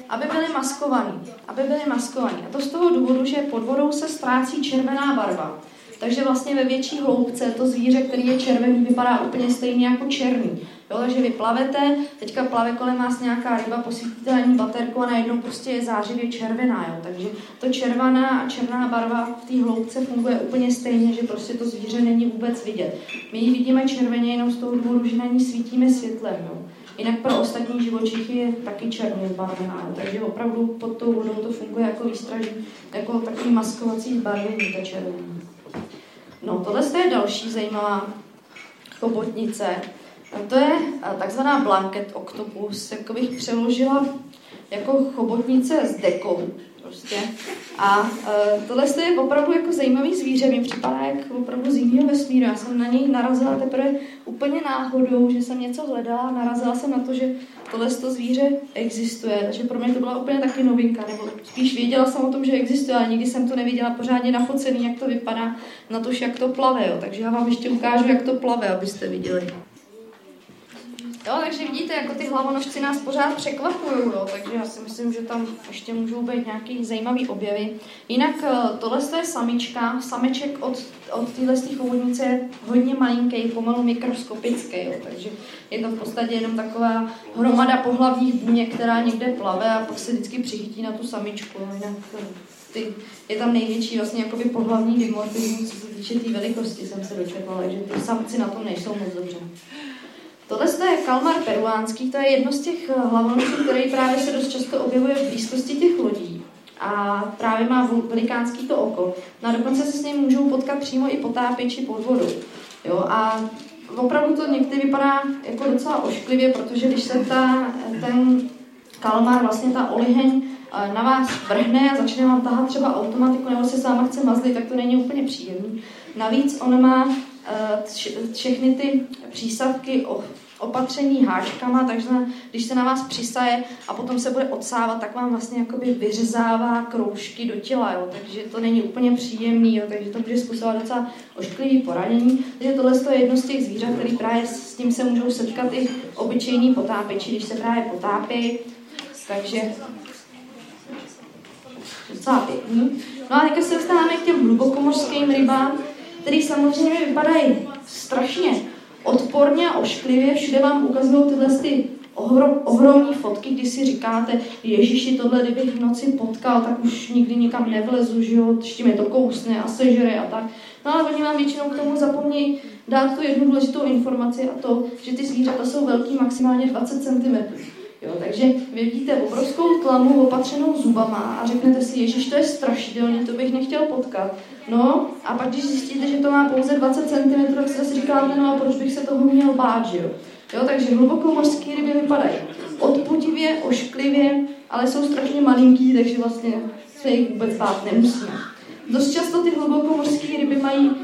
aby byly maskovaný. Aby byly maskovaný. A to z toho důvodu, že pod vodou se ztrácí červená barva. Takže vlastně ve větší hloubce to zvíře, který je červený, vypadá úplně stejně jako černý. Jo, takže vy plavete, teďka plave kolem vás nějaká ryba, posvítíte na ní baterku a najednou prostě je zářivě červená. Jo. Takže to červená a černá barva v té hloubce funguje úplně stejně, že prostě to zvíře není vůbec vidět. My ji vidíme červeně jenom z toho důvodu, že na ní svítíme světlem. Jo. Jinak pro ostatní živočichy je taky černě zbarvená, takže opravdu pod tou vodou to funguje jako výstraží, jako takový maskovací zbarvení, ta červená. No, tohle je další zajímavá chobotnice. To je eh, takzvaná blanket octopus, jako bych přeložila jako chobotnice s dekou. Prostě. A uh, tohle je opravdu jako zajímavý zvíře, mi připadá jak opravdu z jiného vesmíru. Já jsem na něj narazila teprve úplně náhodou, že jsem něco hledala, narazila jsem na to, že tohle to zvíře existuje, takže pro mě to byla úplně taky novinka, nebo spíš věděla jsem o tom, že existuje, ale nikdy jsem to neviděla pořádně nafocený, jak to vypadá, na to, jak to plave, jo. takže já vám ještě ukážu, jak to plave, abyste viděli. Jo, takže vidíte, jako ty hlavonožci nás pořád překvapují, jo, takže já si myslím, že tam ještě můžou být nějaký zajímavý objevy. Jinak eh, tohle je samička, sameček od, od téhle chovodnice je hodně malinký, pomalu mikroskopický, jo, takže je to v podstatě jenom taková hromada pohlavních buněk, která někde plave a pak se vždycky přichytí na tu samičku. Jo, jinak eh, ty, je tam největší vlastně jakoby pohlavní dimorfismus, co se týče té tý velikosti, jsem se dočetla, takže ty samci na tom nejsou moc dobře. Tohle je kalmar peruánský, to je jedno z těch eh, hlavonožců, který právě se dost často objevuje v blízkosti těch lodí. A právě má velikánský to oko. No a dokonce se s ním můžou potkat přímo i potápěči pod vodou. Jo, a opravdu to někdy vypadá jako docela ošklivě, protože když se ta, ten kalmar, vlastně ta oliheň eh, na vás vrhne a začne vám tahat třeba automatiku nebo se sama chce mazlit, tak to není úplně příjemný. Navíc on má Eh, všechny ty přísavky opatření háčkama, takže když se na vás přisaje a potom se bude odsávat, tak vám vlastně jakoby vyřezává kroužky do těla, jo, takže to není úplně příjemný, jo, takže to může způsobovat docela ošklivý poranění. Takže tohle je jedno z těch zvířat, který právě s tím se můžou setkat i obyčejní potápěči, když se právě potápí, takže docela pěkný. No a teďka se dostáváme k těm hlubokomořským rybám, který samozřejmě vypadají strašně odporně a ošklivě. Všude vám ukazují tyhle ty ohrom, ohromné fotky, kdy si říkáte, Ježíši, tohle kdybych v noci potkal, tak už nikdy nikam nevlezu, že jo, ještě mi to kousne a sežere a tak. No ale oni vám většinou k tomu zapomnějí dát tu jednu důležitou informaci a to, že ty zvířata jsou velký maximálně 20 cm. Jo, takže vy vidíte obrovskou tlamu opatřenou zubama a řeknete si, Ježíš, to je strašidelný, to bych nechtěl potkat. No a pak, když zjistíte, že to má pouze 20 cm, tak si říkáte, no a proč bych se toho měl bát, že jo? Jo, takže hlubokomořské ryby vypadají odpudivě, ošklivě, ale jsou strašně malinký, takže vlastně se jich vůbec bát nemusíme. Dost často ty hlubokomorské ryby mají uh,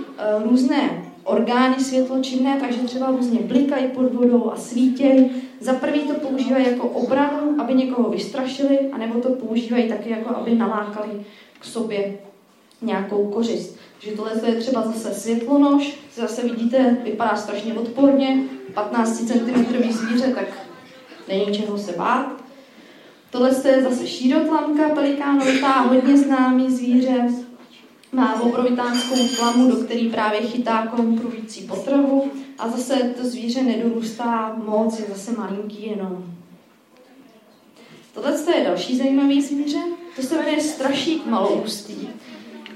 různé orgány světločinné, takže třeba různě blikají pod vodou a svítějí. Za prvý to používají jako obranu, aby někoho vystrašili, anebo to používají taky jako, aby nalákali k sobě nějakou kořist. Takže tohle je třeba zase světlonož, zase vidíte, vypadá strašně odporně, 15 cm zvíře, tak není čeho se bát. Tohle je zase šídotlamka pelikánovitá, hodně známý zvíře, má obrovitánskou tlamu, do který právě chytá konkurující potravu a zase to zvíře nedorůstá moc, je zase malinký jenom. Tohle je další zajímavý zvíře, to se jmenuje strašík maloustý.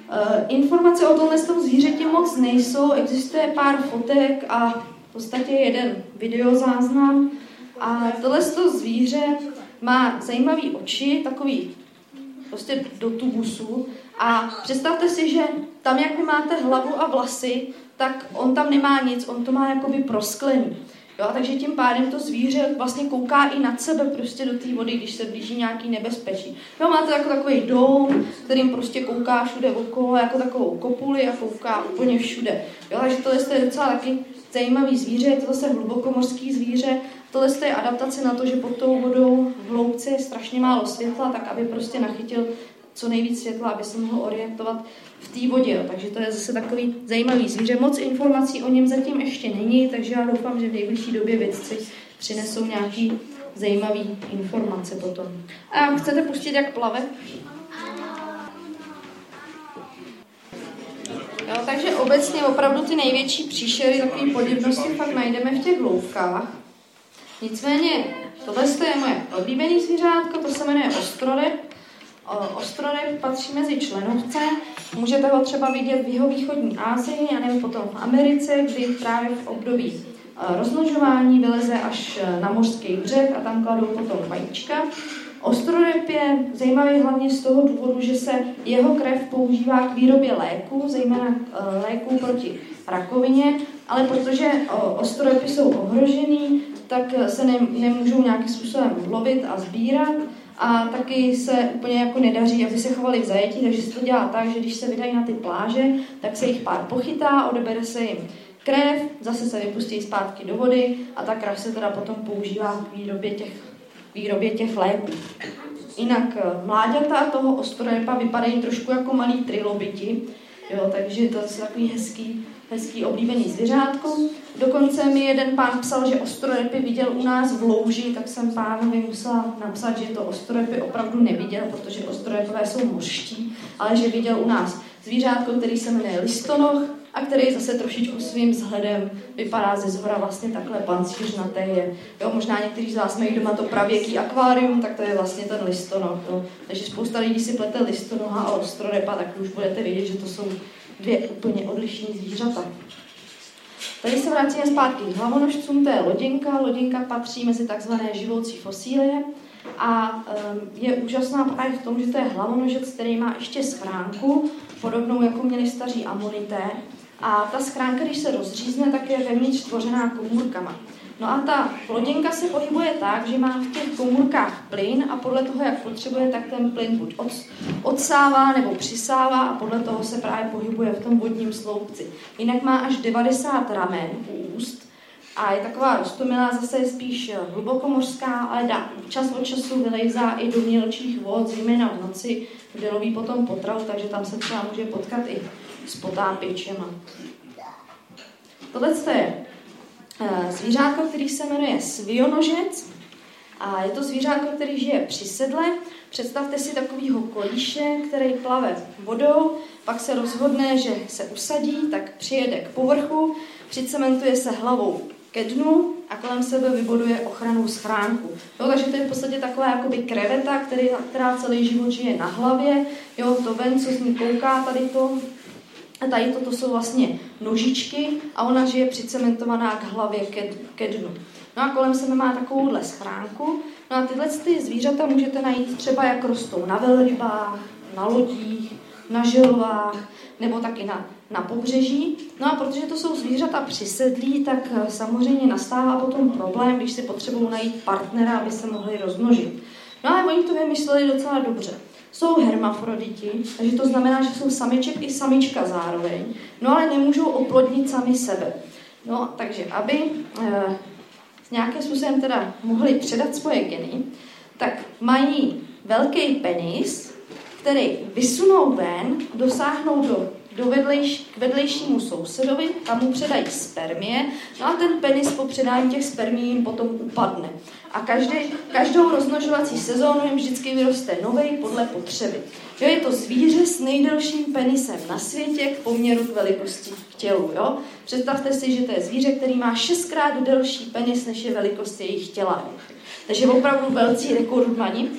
Uh, informace o tomhle tom zvířeti moc nejsou, existuje pár fotek a v podstatě jeden videozáznam. A tohle to zvíře má zajímavý oči, takový prostě do tubusu a představte si, že tam, jak máte hlavu a vlasy, tak on tam nemá nic, on to má jakoby prosklený. Jo, takže tím pádem to zvíře vlastně kouká i nad sebe prostě do té vody, když se blíží nějaký nebezpečí. Jo, máte jako takový dom, kterým prostě kouká všude okolo, jako takovou kopuli a kouká úplně všude. Jo, takže tohle je docela taky zajímavý zvíře, je to zase hlubokomorský zvíře. Tohle je adaptace na to, že pod tou vodou v hloubce je strašně málo světla, tak aby prostě nachytil co nejvíc světla, aby se mohl orientovat v té vodě. Jo. Takže to je zase takový zajímavý zvíře. Moc informací o něm zatím ještě není, takže já doufám, že v nejbližší době vědci přinesou nějaký zajímavý informace potom. A chcete pustit, jak plave? Jo, takže obecně opravdu ty největší příšery, takové podivnosti fakt najdeme v těch hloubkách. Nicméně, tohle je moje oblíbený zvířátko, to se jmenuje ostrodeb. Ostroryb patří mezi členovce. Můžete ho třeba vidět v jeho východní Asii, nebo potom v Americe, kdy právě v období e, rozmnožování vyleze až e, na mořský břeh a tam kladou potom vajíčka. Ostroryb je zajímavý hlavně z toho důvodu, že se jeho krev používá k výrobě léků, zejména e, léků proti rakovině, ale protože ostroryby jsou ohrožený, tak se nemůžou nějakým způsobem lovit a sbírat a taky se úplně jako nedaří, aby se chovali v zajetí, takže se to dělá tak, že když se vydají na ty pláže, tak se jich pár pochytá, odebere se jim krev, zase se vypustí zpátky do vody a ta krev se teda potom používá k výrobě těch, výrobě těch léků. Jinak eh, mláďata toho ostrorepa vypadají trošku jako malí trilobiti, jo, takže to je takový hezký hezký oblíbený zvířátko. Dokonce mi jeden pán psal, že ostrorepy viděl u nás v louži, tak jsem pánovi musela napsat, že to ostrorepy opravdu neviděl, protože ostrorepové jsou mořští, ale že viděl u nás zvířátko, který se jmenuje listonoch a který zase trošičku svým vzhledem vypadá ze zhora vlastně takhle pancířnaté je. Jo, možná někteří z vás mají doma to pravěký akvárium, tak to je vlastně ten listonoch. Jo. Takže spousta lidí si plete listonoha a ostrorepa, tak už budete vědět, že to jsou dvě úplně odlišné zvířata. Tady se vrátíme zpátky k hlavonožcům, to je lodinka. Lodinka patří mezi takzvané živoucí fosílie a je úžasná právě v tom, že to je hlavonožec, který má ještě schránku, podobnou jako měli staří amonité. A ta schránka, když se rozřízne, tak je vevnitř tvořená komůrkama. No a ta plodinka se pohybuje tak, že má v těch komůrkách plyn a podle toho, jak potřebuje, tak ten plyn buď od, odsává nebo přisává a podle toho se právě pohybuje v tom vodním sloupci. Jinak má až 90 ramen úst a je taková rostomilá, zase je spíš hlubokomořská, ale dá čas od času vylejzá i do mělčích vod, zejména v noci, kde loví potom potravu, takže tam se třeba může potkat i s potápěčema. Tohle je zvířátko, který se jmenuje svionožec. A je to zvířátko, který žije při sedle. Představte si takovýho kolíše, který plave vodou, pak se rozhodne, že se usadí, tak přijede k povrchu, přicementuje se hlavou ke dnu a kolem sebe vybuduje ochranou schránku. Jo, takže to je v podstatě taková jakoby kreveta, který, která celý život žije na hlavě. Jo, to ven, co z ní kouká, tady to a tady toto jsou vlastně nožičky a ona žije přicementovaná k hlavě ke, ke dnu. No a kolem sebe má takovouhle schránku. No a tyhle ty zvířata můžete najít třeba jak rostou na velrybách, na lodích, na želvách, nebo taky na, na pobřeží. No a protože to jsou zvířata přisedlí, tak eh, samozřejmě nastává potom problém, když si potřebují najít partnera, aby se mohli rozmnožit. No ale oni to vymysleli docela dobře. Jsou hermafroditi, takže to znamená, že jsou samiček i samička zároveň, no ale nemůžou oplodnit sami sebe. No, takže aby e, nějakým způsobem teda mohli předat svoje geny, tak mají velký penis, který vysunou ven, dosáhnou do do vedlejš, k vedlejšímu sousedovi, tam mu předají spermie, no a ten penis po předání těch spermií jim potom upadne. A každý, každou rozmnožovací sezónu jim vždycky vyroste nový podle potřeby. Jo, je to zvíře s nejdelším penisem na světě k poměru k velikosti k tělu. Jo? Představte si, že to je zvíře, který má šestkrát delší penis, než je velikost jejich těla. Takže opravdu velcí rekordmani.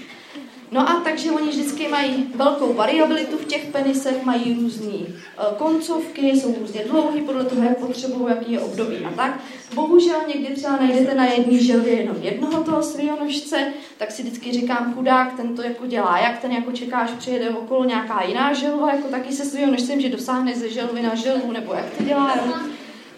No a takže oni vždycky mají velkou variabilitu v těch penisech, mají různé uh, koncovky, jsou různě dlouhé podle toho, jak potřebují, jaký je období a tak. Bohužel někdy třeba najdete na jedné želvě jenom jednoho toho svějonožce, tak si vždycky říkám, chudák, ten to jako dělá, jak ten jako čekáš, přijede okolo nějaká jiná želva, jako taky se svějonožcem, že dosáhne ze želvy na želvu, nebo jak to dělá. Jo?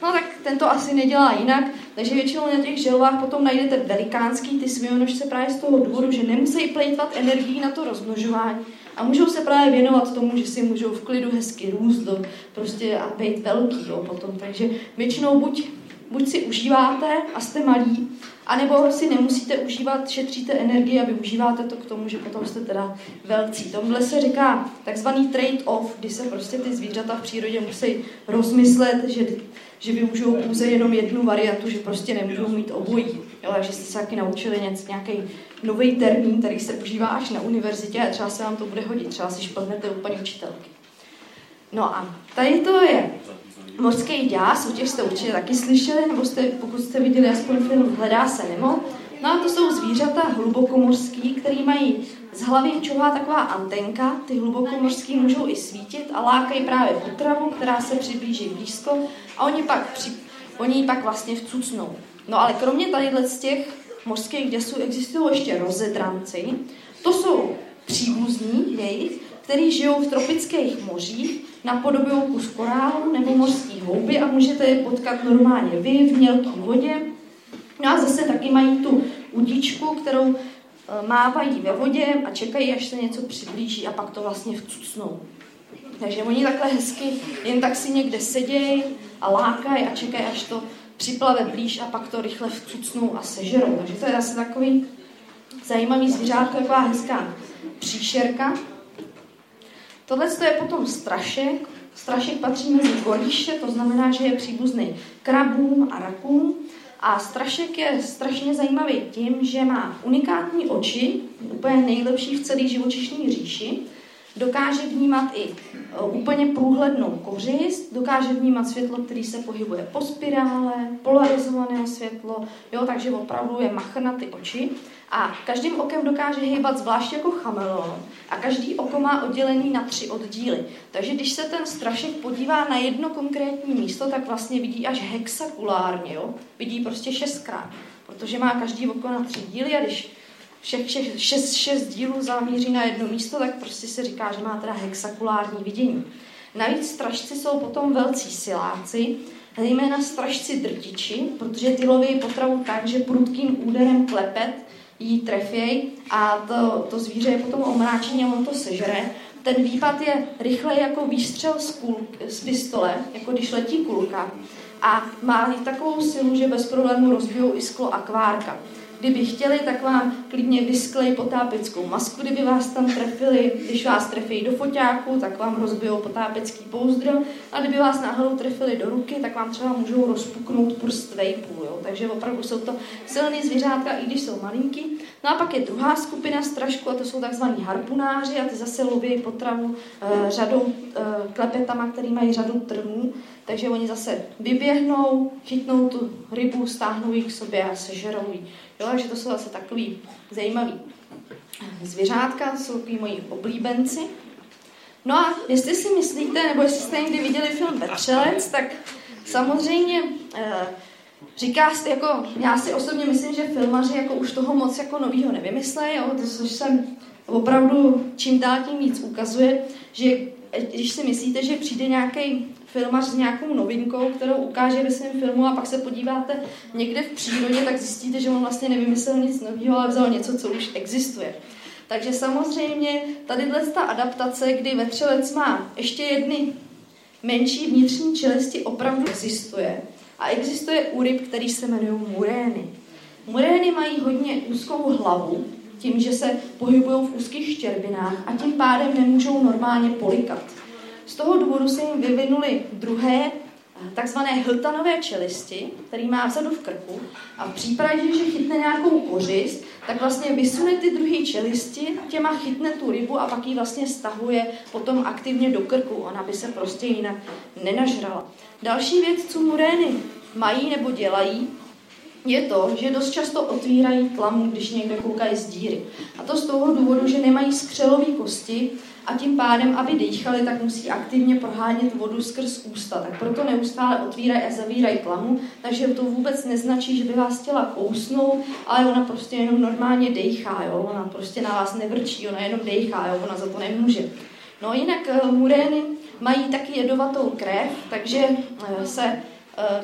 No tak ten to asi nedělá jinak, takže většinou na těch želvách potom najdete velikánský ty svějonožce právě z toho důvodu, že nemusí plejtvat energii na to rozmnožování a můžou se právě věnovat tomu, že si můžou v klidu hezky růst do, prostě a být velký jo, potom. Takže většinou buď, buď si užíváte a jste malí, anebo si nemusíte užívat, šetříte energii a využíváte to k tomu, že potom jste teda velcí. Tomhle se říká takzvaný trade-off, kdy se prostě ty zvířata v přírodě musí rozmyslet, že že využijou pouze jenom jednu variantu, že prostě nemůžou mít obojí. Jo, takže jste se taky naučili něco, nějaký nový termín, který se užívá až na univerzitě a třeba se vám to bude hodit, třeba si šplhnete u paní učitelky. No a tady to je mořský děs, o těch jste určitě taky slyšeli, nebo jste, pokud jste viděli aspoň film Hledá se Nemo. No a to jsou zvířata hlubokomorský, který mají z hlavy čohá taková antenka, ty hlubokomorský můžou i svítit a lákají právě potravu, která se přiblíží blízko a oni pak, při, oni pak vlastně vcucnou. No ale kromě tady z těch mořských děsů existují ještě rozedranci. To jsou příbuzní jejich, kteří žijou v tropických mořích, napodobují kus korálu nebo mořský houby a můžete je potkat normálně vy v mělké vodě. No a zase taky mají tu udičku, kterou mávají ve vodě a čekají, až se něco přiblíží a pak to vlastně vcucnou. Takže oni takhle hezky jen tak si někde sedějí a lákají a čekají, až to připlave blíž a pak to rychle vcucnou a sežerou. Takže to je zase takový zajímavý zvířátko, taková hezká příšerka. Tohle je potom strašek. Strašek patří mezi golíše, to znamená, že je příbuzný krabům a rakům. A strašek je strašně zajímavý tím, že má unikátní oči, úplně nejlepší v celé živočišní říši, dokáže vnímat i e, úplně průhlednou kořist, dokáže vnímat světlo, který se pohybuje po spirále, polarizované světlo, jo, takže opravdu je mach na ty oči. A každým okem dokáže hýbat zvlášť jako chameleon a každý oko má oddělený na tři oddíly. Takže když se ten strašek podívá na jedno konkrétní místo, tak vlastně vidí až hexakulárně, jo? vidí prostě šestkrát, protože má každý oko na tři díly a když všech šest, šest, dílů zamíří na jedno místo, tak prostě se říká, že má teda hexakulární vidění. Navíc stražci jsou potom velcí siláci, zejména stražci drtiči, protože ty loví potravu tak, že prudkým úderem klepet jí trefěj a to, to zvíře je potom omráčení a on to sežere. Ten výpad je rychle jako výstřel z, kul, z pistole, jako když letí kulka a má takovou silu, že bez problému rozbijou i sklo akvárka. Kdyby chtěli, tak vám klidně vysklej potápeckou masku, kdyby vás tam trefili. Když vás trefí do foťáku, tak vám rozbijou potápecký pouzdro. A kdyby vás náhodou trefili do ruky, tak vám třeba můžou rozpuknout prst vejpů. Jo? Takže opravdu jsou to silné zvířátka, i když jsou malinký. No a pak je druhá skupina strašku, a to jsou takzvaní harpunáři, a ty zase loví potravu e, řadou e, klepetama, který mají řadu trnů. Takže oni zase vyběhnou, chytnou tu rybu, stáhnou ji k sobě a sežerou ji. Jo, takže to jsou zase takový zajímavý zvěřátka, jsou takový moji oblíbenci. No a jestli si myslíte, nebo jestli jste někdy viděli film Vetřelec, tak samozřejmě eh, říká, jako, já si osobně myslím, že filmaři jako už toho moc jako novýho nevymyslejí, jo, což jsem opravdu čím dál tím víc ukazuje, že když si myslíte, že přijde nějaký filmař s nějakou novinkou, kterou ukáže ve svém filmu a pak se podíváte někde v přírodě, tak zjistíte, že on vlastně nevymyslel nic nového, ale vzal něco, co už existuje. Takže samozřejmě tady ta adaptace, kdy vetřelec má ještě jedny menší vnitřní čelisti, opravdu existuje. A existuje u ryb, který se jmenují murény. Murény mají hodně úzkou hlavu, tím, že se pohybují v úzkých štěrbinách a tím pádem nemůžou normálně polikat. Z toho důvodu se jim vyvinuli druhé takzvané hltanové čelisti, který má vzadu v krku a v případě, že chytne nějakou kořist, tak vlastně vysune ty druhé čelisti, těma chytne tu rybu a pak ji vlastně stahuje potom aktivně do krku. Ona by se prostě jinak nenažrala. Další věc, co murény mají nebo dělají, je to, že dost často otvírají tlamu, když někde koukají z díry. A to z toho důvodu, že nemají skřelové kosti a tím pádem, aby dýchali, tak musí aktivně prohánět vodu skrz ústa. Tak proto neustále otvírají a zavírají tlamu, takže to vůbec neznačí, že by vás chtěla kousnout, ale ona prostě jenom normálně dejchá, jo? ona prostě na vás nevrčí, ona jenom dejchá, jo? ona za to nemůže. No jinak uh, murény mají taky jedovatou krev, takže uh, se Eh,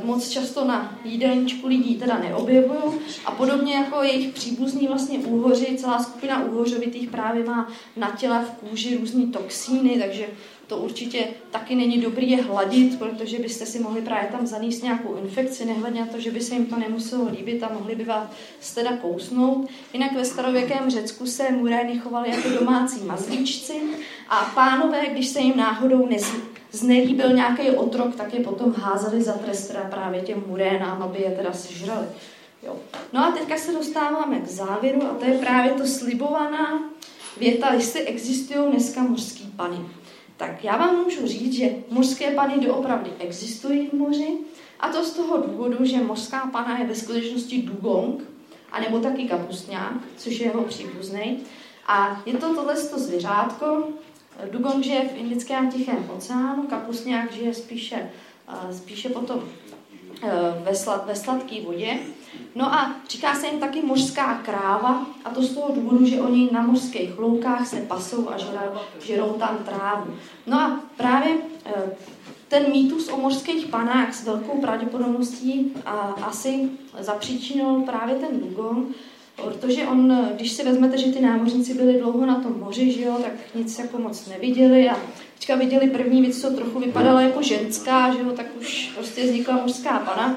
moc často na jídelníčku lidí teda neobjevují a podobně jako jejich příbuzní vlastně úhoři, celá skupina úhořovitých právě má na těle v kůži různé toxíny, takže to určitě taky není dobrý je hladit, protože byste si mohli právě tam zanést nějakou infekci, nehledně na to, že by se jim to nemuselo líbit a mohli by vás teda kousnout. Jinak ve starověkém Řecku se murény chovali jako domácí mazlíčci a pánové, když se jim náhodou nez, znelíbil nějaký otrok, tak je potom házeli za trest právě těm murénám, aby je teda sežrali. Jo. No a teďka se dostáváme k závěru a to je právě to slibovaná věta, jestli existují dneska mořský pany. Tak já vám můžu říct, že mořské pany doopravdy existují v moři a to z toho důvodu, že mořská pana je ve skutečnosti dugong, anebo taky kapustňák, což je jeho příbuzný. A je to tohle zvěřátko, Dugong žije v Indickém tichém oceánu, kapusňák žije spíše, spíše potom e, ve, slad, ve sladké vodě. No a říká se jim taky mořská kráva, a to z toho důvodu, že oni na mořských loukách se pasou a žerou, žerou tam trávu. No a právě e, ten mýtus o mořských panách s velkou pravděpodobností a asi zapříčinil právě ten dugong, Protože on, když si vezmete, že ty námořníci byli dlouho na tom moři, že jo, tak nic jako moc neviděli a teďka viděli první věc, co trochu vypadala jako ženská, že jo, tak už prostě vznikla mužská pana.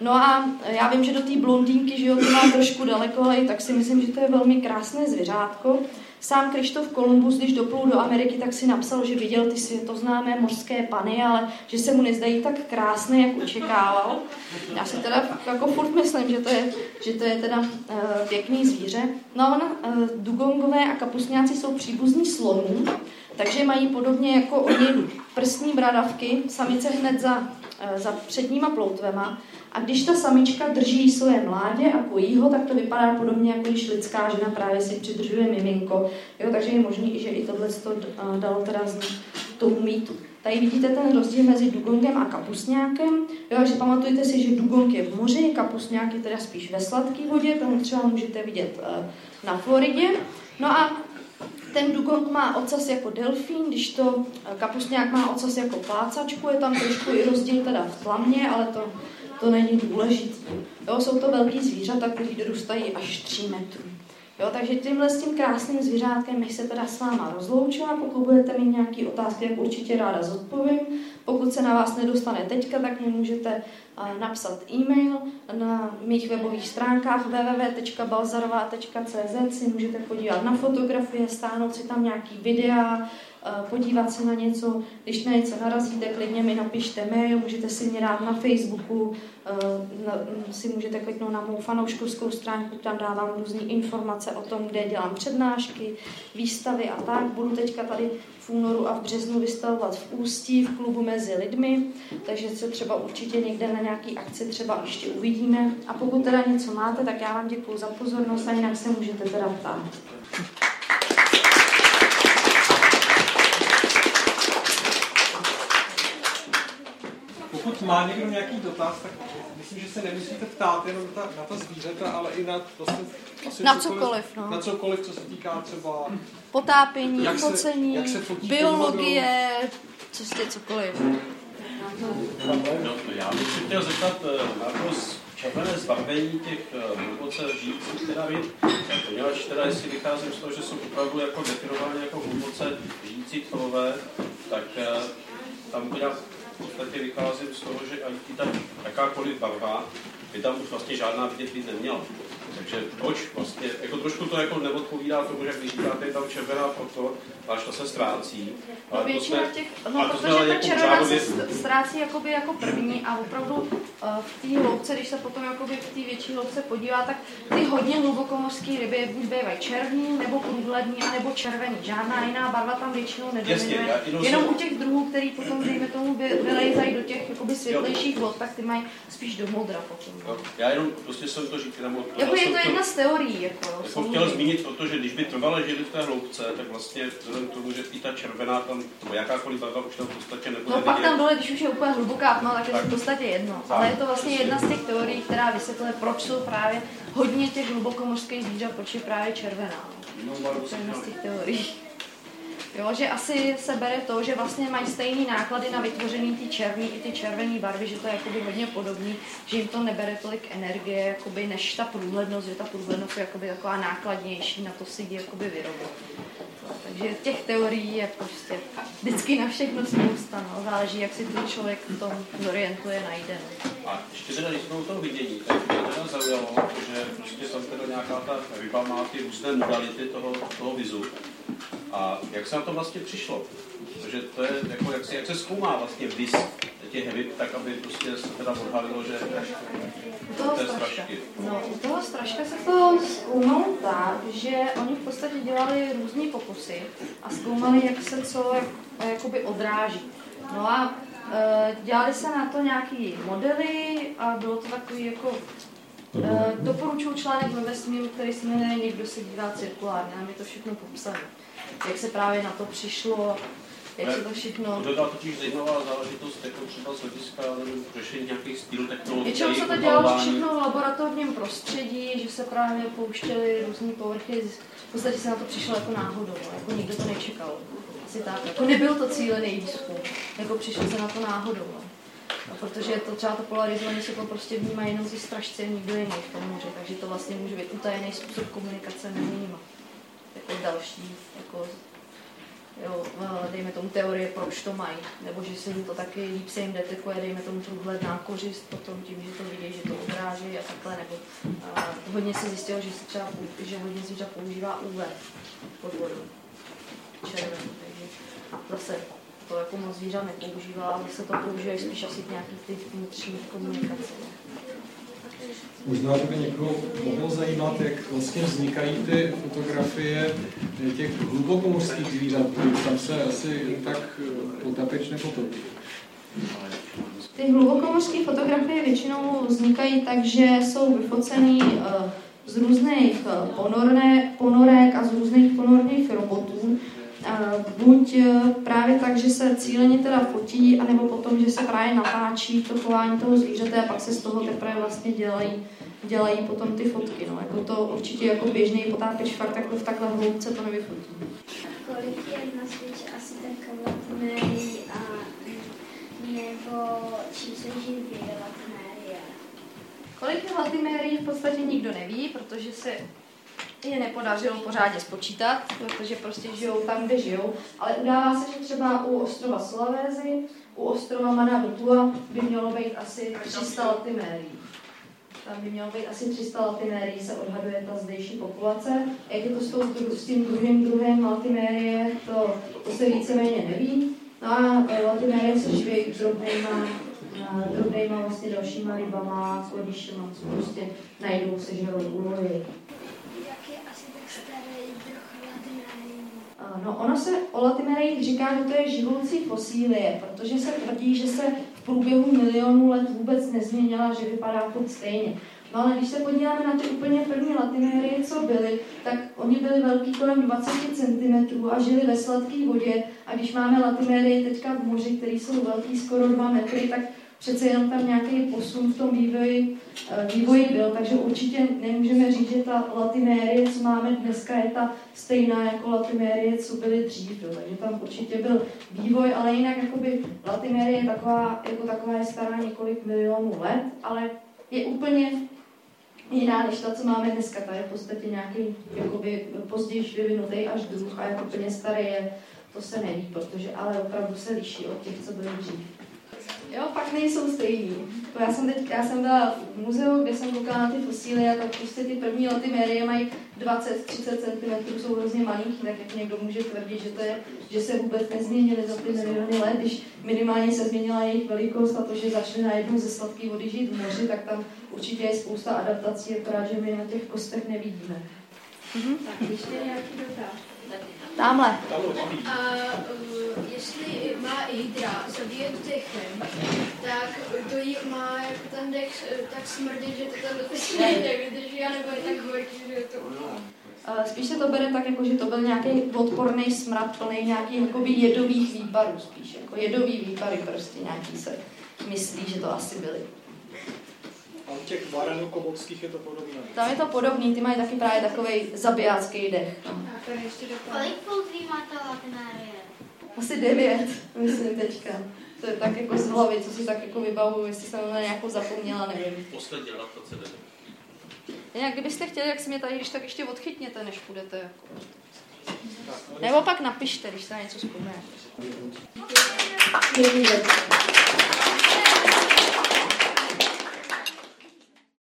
No a já vím, že do té blondýnky, že jo, to má trošku daleko, ale i tak si myslím, že to je velmi krásné zvěřátko. Sám Krištof Kolumbus, když doplul do Ameriky, tak si napsal, že viděl ty světoznámé mořské pany, ale že se mu nezdají tak krásné, jak očekával. Já si teda jako furt myslím, že to je, že to je teda uh, pěkný zvíře. No a uh, dugongové a kapusňáci jsou příbuzní slonů, takže mají podobně jako oni prstní bradavky, samice hned za, uh, za předníma ploutvema a když ta samička drží své mládě a kojí ho, tak to vypadá podobně, jako když lidská žena právě si přidržuje miminko. Jo, takže je možný, že i tohle to dalo teda z tomu mýtu. Tady vidíte ten rozdíl mezi dugongem a kapusňákem. Jo, takže pamatujte si, že dugong je v moři, kapusňák je teda spíš ve sladké vodě, tomu třeba můžete vidět eh, na Floridě. No a ten dugong má ocas jako delfín, když to eh, kapusňák má ocas jako plácačku, je tam trošku i rozdíl teda v tlamě, ale to to není důležité. Jo, jsou to velký zvířata, které dorůstají až 3 metrů. Jo, takže tímhle s tím krásným zvířátkem bych se teda s váma rozloučila. Pokud budete mít nějaké otázky, tak určitě ráda zodpovím. Pokud se na vás nedostane teďka, tak mi můžete napsat e-mail na mých webových stránkách www.balzarová.cz si můžete podívat na fotografie, stáhnout si tam nějaký videa, podívat se na něco, když na něco narazíte, klidně mi napište mail, můžete si mě dát na Facebooku, si můžete kliknout na mou fanouškovskou stránku, tam dávám různé informace o tom, kde dělám přednášky, výstavy a tak. Budu teďka tady v únoru a v březnu vystavovat v Ústí, v klubu mezi lidmi, takže se třeba určitě někde na nějaký akci třeba ještě uvidíme. A pokud teda něco máte, tak já vám děkuji za pozornost a jinak se můžete teda ptát. Pokud má někdo nějaký dotaz, tak myslím, že se nemusíte ptát jenom ta, na ta zvířata, ale i na vlastně, asi na cokoliv, cokoliv, no. na cokoliv, co se týká třeba potápění, jak focení, jak se fotí biologie, co jste cokoliv. No, já bych si chtěl zeptat, Marcos, v červené zbarvení těch hluboce žijících teda ryb, poněvadž teda jestli vycházím z toho, že jsou opravdu jako definovány jako hluboce žijící tvorové, tak tam teda v podstatě vycházím z toho, že ani ta jakákoliv barva by tam už vlastně žádná vidět být neměla. Takže proč vlastně, jako trošku to jako neodpovídá tomu, že když říkáte, je tam červená proto, až to se ztrácí. Ale no, většina to jsme, těch, no, protože ta jako červená řádově... se ztrácí jakoby jako první a opravdu uh, v té hloubce, když se potom jakoby v té větší hloubce podívá, tak ty hodně hlubokomorské ryby buď bývají černý, nebo průhlední, nebo červený. Žádná jiná barva tam většinou nedominuje. Jenom u těch druhů, který potom, dejme tomu, vylejzají do těch jakoby světlejších vod, tak ty mají spíš do modra potom. Jo. Já jenom prostě jsem to říkal, jako je to jedna z teorií. Jako, jako chtěl zmínit, protože když by trvale žili v té hloubce, tak vlastně vzhledem k tomu, že i ta červená tam, nebo jakákoliv barva už tam v podstatě nebude No pak tam dole, když už je úplně hluboká tma, tak je to v podstatě jedno. Tak, Ale je to vlastně jedna z těch teorií, která vysvětluje, proč jsou právě hodně těch hlubokomorských zvířat, proč je právě červená. No, to je jedna z těch teorií. Jo, že asi se bere to, že vlastně mají stejné náklady na vytvoření ty černý i ty červené barvy, že to je jakoby hodně podobný, že jim to nebere tolik energie, jakoby, než ta průhlednost, že ta průhlednost je jakoby taková nákladnější na to si ji jakoby vyrobit. Takže těch teorií je prostě vždycky na všechno spousta, no. záleží, jak si ten člověk v tom zorientuje, najde. No. A ještě teda, když jsme u toho vidění, tak mě teda zaujalo, že prostě tam teda nějaká ta ryba má ty různé modality toho, toho vizu. A jak se na to vlastně přišlo? Protože to je, jako, jak, se, jak se zkoumá vlastně vis těch ryb, tak aby prostě se teda odhalilo, že toho strašky. No, u toho straška se to zkoumalo tak, že oni v podstatě dělali různé pokusy a zkoumali, jak se co jak, jakoby odráží. No a e, dělali se na to nějaký modely a bylo to takový jako e, doporučuju článek ve vesmíru, který se jmenuje Někdo se dívá cirkulárně, nám je to všechno popsané. Jak se právě na to přišlo, jak se to všechno... To byla totiž zajímavá záležitost, jako třeba z hlediska řešení nějakých styl technologií. Většinou se to dělalo všechno v laboratorním prostředí, že se právě pouštěly různé povrchy, v podstatě se na to přišlo jako náhodou, jako nikdo to nečekal. Asi tak, jako nebyl to cílený výzkum, jako přišlo se na to náhodou. No, protože to třeba to polarizované se to prostě vnímá jenom ty strašci a nikdo jiný v tom moři, takže to vlastně může být utajený způsob komunikace mezi nimi. Jako další, jako jo, dejme tomu teorie, proč to mají, nebo že se jim to taky líp se jim detekuje, dejme tomu průhledná kořist potom tím, že to vidí, že to odráží a takhle, nebo a, hodně se zjistilo, že, se třeba, že hodně zvířat používá UV pod vodou, červený, takže zase to jako moc zvířat nepoužívá, ale se to použije spíš asi v nějakých těch vnitřních Možná by někoho mohlo zajímat, jak vlastně vznikají ty fotografie těch hlubokomorských zvířat. Tam se asi tak eh, potapeč nepotopí. Ty hlubokomorské fotografie většinou vznikají tak, že jsou vyfoceny eh, z různých eh, ponorné, ponorek a z různých ponorných robotů buď e, právě tak, že se cíleně teda fotí, anebo potom, že se právě natáčí to chování toho zvířete a pak se z toho teprve vlastně dělají, dělají potom ty fotky. No. Jako to určitě jako běžný potápěč fakt jako v takhle hloubce to nevyfotí. Kolik je na světě asi a nebo čím se živí? Kolik je latimérií v podstatě nikdo neví, protože se je nepodařilo pořádně spočítat, protože prostě žijou tam, kde žijou, ale udává se, že třeba u ostrova Solavézy, u ostrova Manabutua by mělo být asi 300 latimérií. Tam by mělo být asi 300 latimérií, se odhaduje ta zdejší populace. Jak je to s, tou, s tím druhým druhem latimérie, to, to se víceméně neví. No a e, latimérie se živí drobnýma, drobnýma vlastně dalšíma rybama, skladištěma, co prostě najdou, sežerou úlohy. No ono se o latimerejích říká, že to je živoucí fosílie, protože se tvrdí, že se v průběhu milionů let vůbec nezměnila, že vypadá furt stejně. No ale když se podíváme na ty úplně první latimérie, co byly, tak oni byli velký kolem 20 cm a žili ve sladké vodě. A když máme latimérie teďka v moři, které jsou velký skoro 2 metry, tak přece jenom tam nějaký posun v tom vývoji, eh, vývoji byl, takže určitě nemůžeme říct, že ta latimérie, co máme dneska, je ta stejná jako latimérie, co byly dřív. Jo. Takže tam určitě byl vývoj, ale jinak jakoby latimérie je taková, jako taková je stará několik milionů let, ale je úplně jiná než ta, co máme dneska. Ta je v podstatě nějaký jakoby, později vyvinutý až druh a jak úplně starý je, to se neví, protože ale opravdu se liší od těch, co byly dřív. Jo, pak nejsou stejný. Já jsem, teď, já jsem byla v muzeu, kde jsem koukala na ty fosíly a tak prostě ty první lotimérie mají 20-30 cm, jsou hrozně malinký, tak jak někdo může tvrdit, že, to je, že se vůbec nezměnily za ty miliony let, když minimálně se změnila jejich velikost a to, že začaly najednou ze sladké vody žít v moři, tak tam určitě je spousta adaptací, akorát, že my na těch kostech nevidíme. Mhm. Tak ještě nějaký dotaz. Tamhle. A uh, jestli má i hydra zabíjet dechem, tak to jí má jako ten dech tak smrdí, že to ten dotech nevydrží, anebo je tak horký, že to Uh, Spíš se to bere tak, jako, že to byl nějaký odporný smrad, plný nějaký jakoby jedových výparů spíš, jako jedový výpary prostě nějaký se myslí, že to asi byly. A u těch varenokomovských je to podobné. Tam je to podobný, ty mají taky právě takový zabijácký dech. No. Kolik poutví má ta latinárie? Asi devět, myslím teďka. To je tak jako z hlavy, co si tak jako vybavuju, jestli jsem na nějakou zapomněla, nevím. Poslední adaptace. Jinak kdybyste chtěli, jak si mě tady, když tak ještě odchytněte, než půjdete. Jako. Nebo pak napište, když se na něco vzpomene. Děkuji.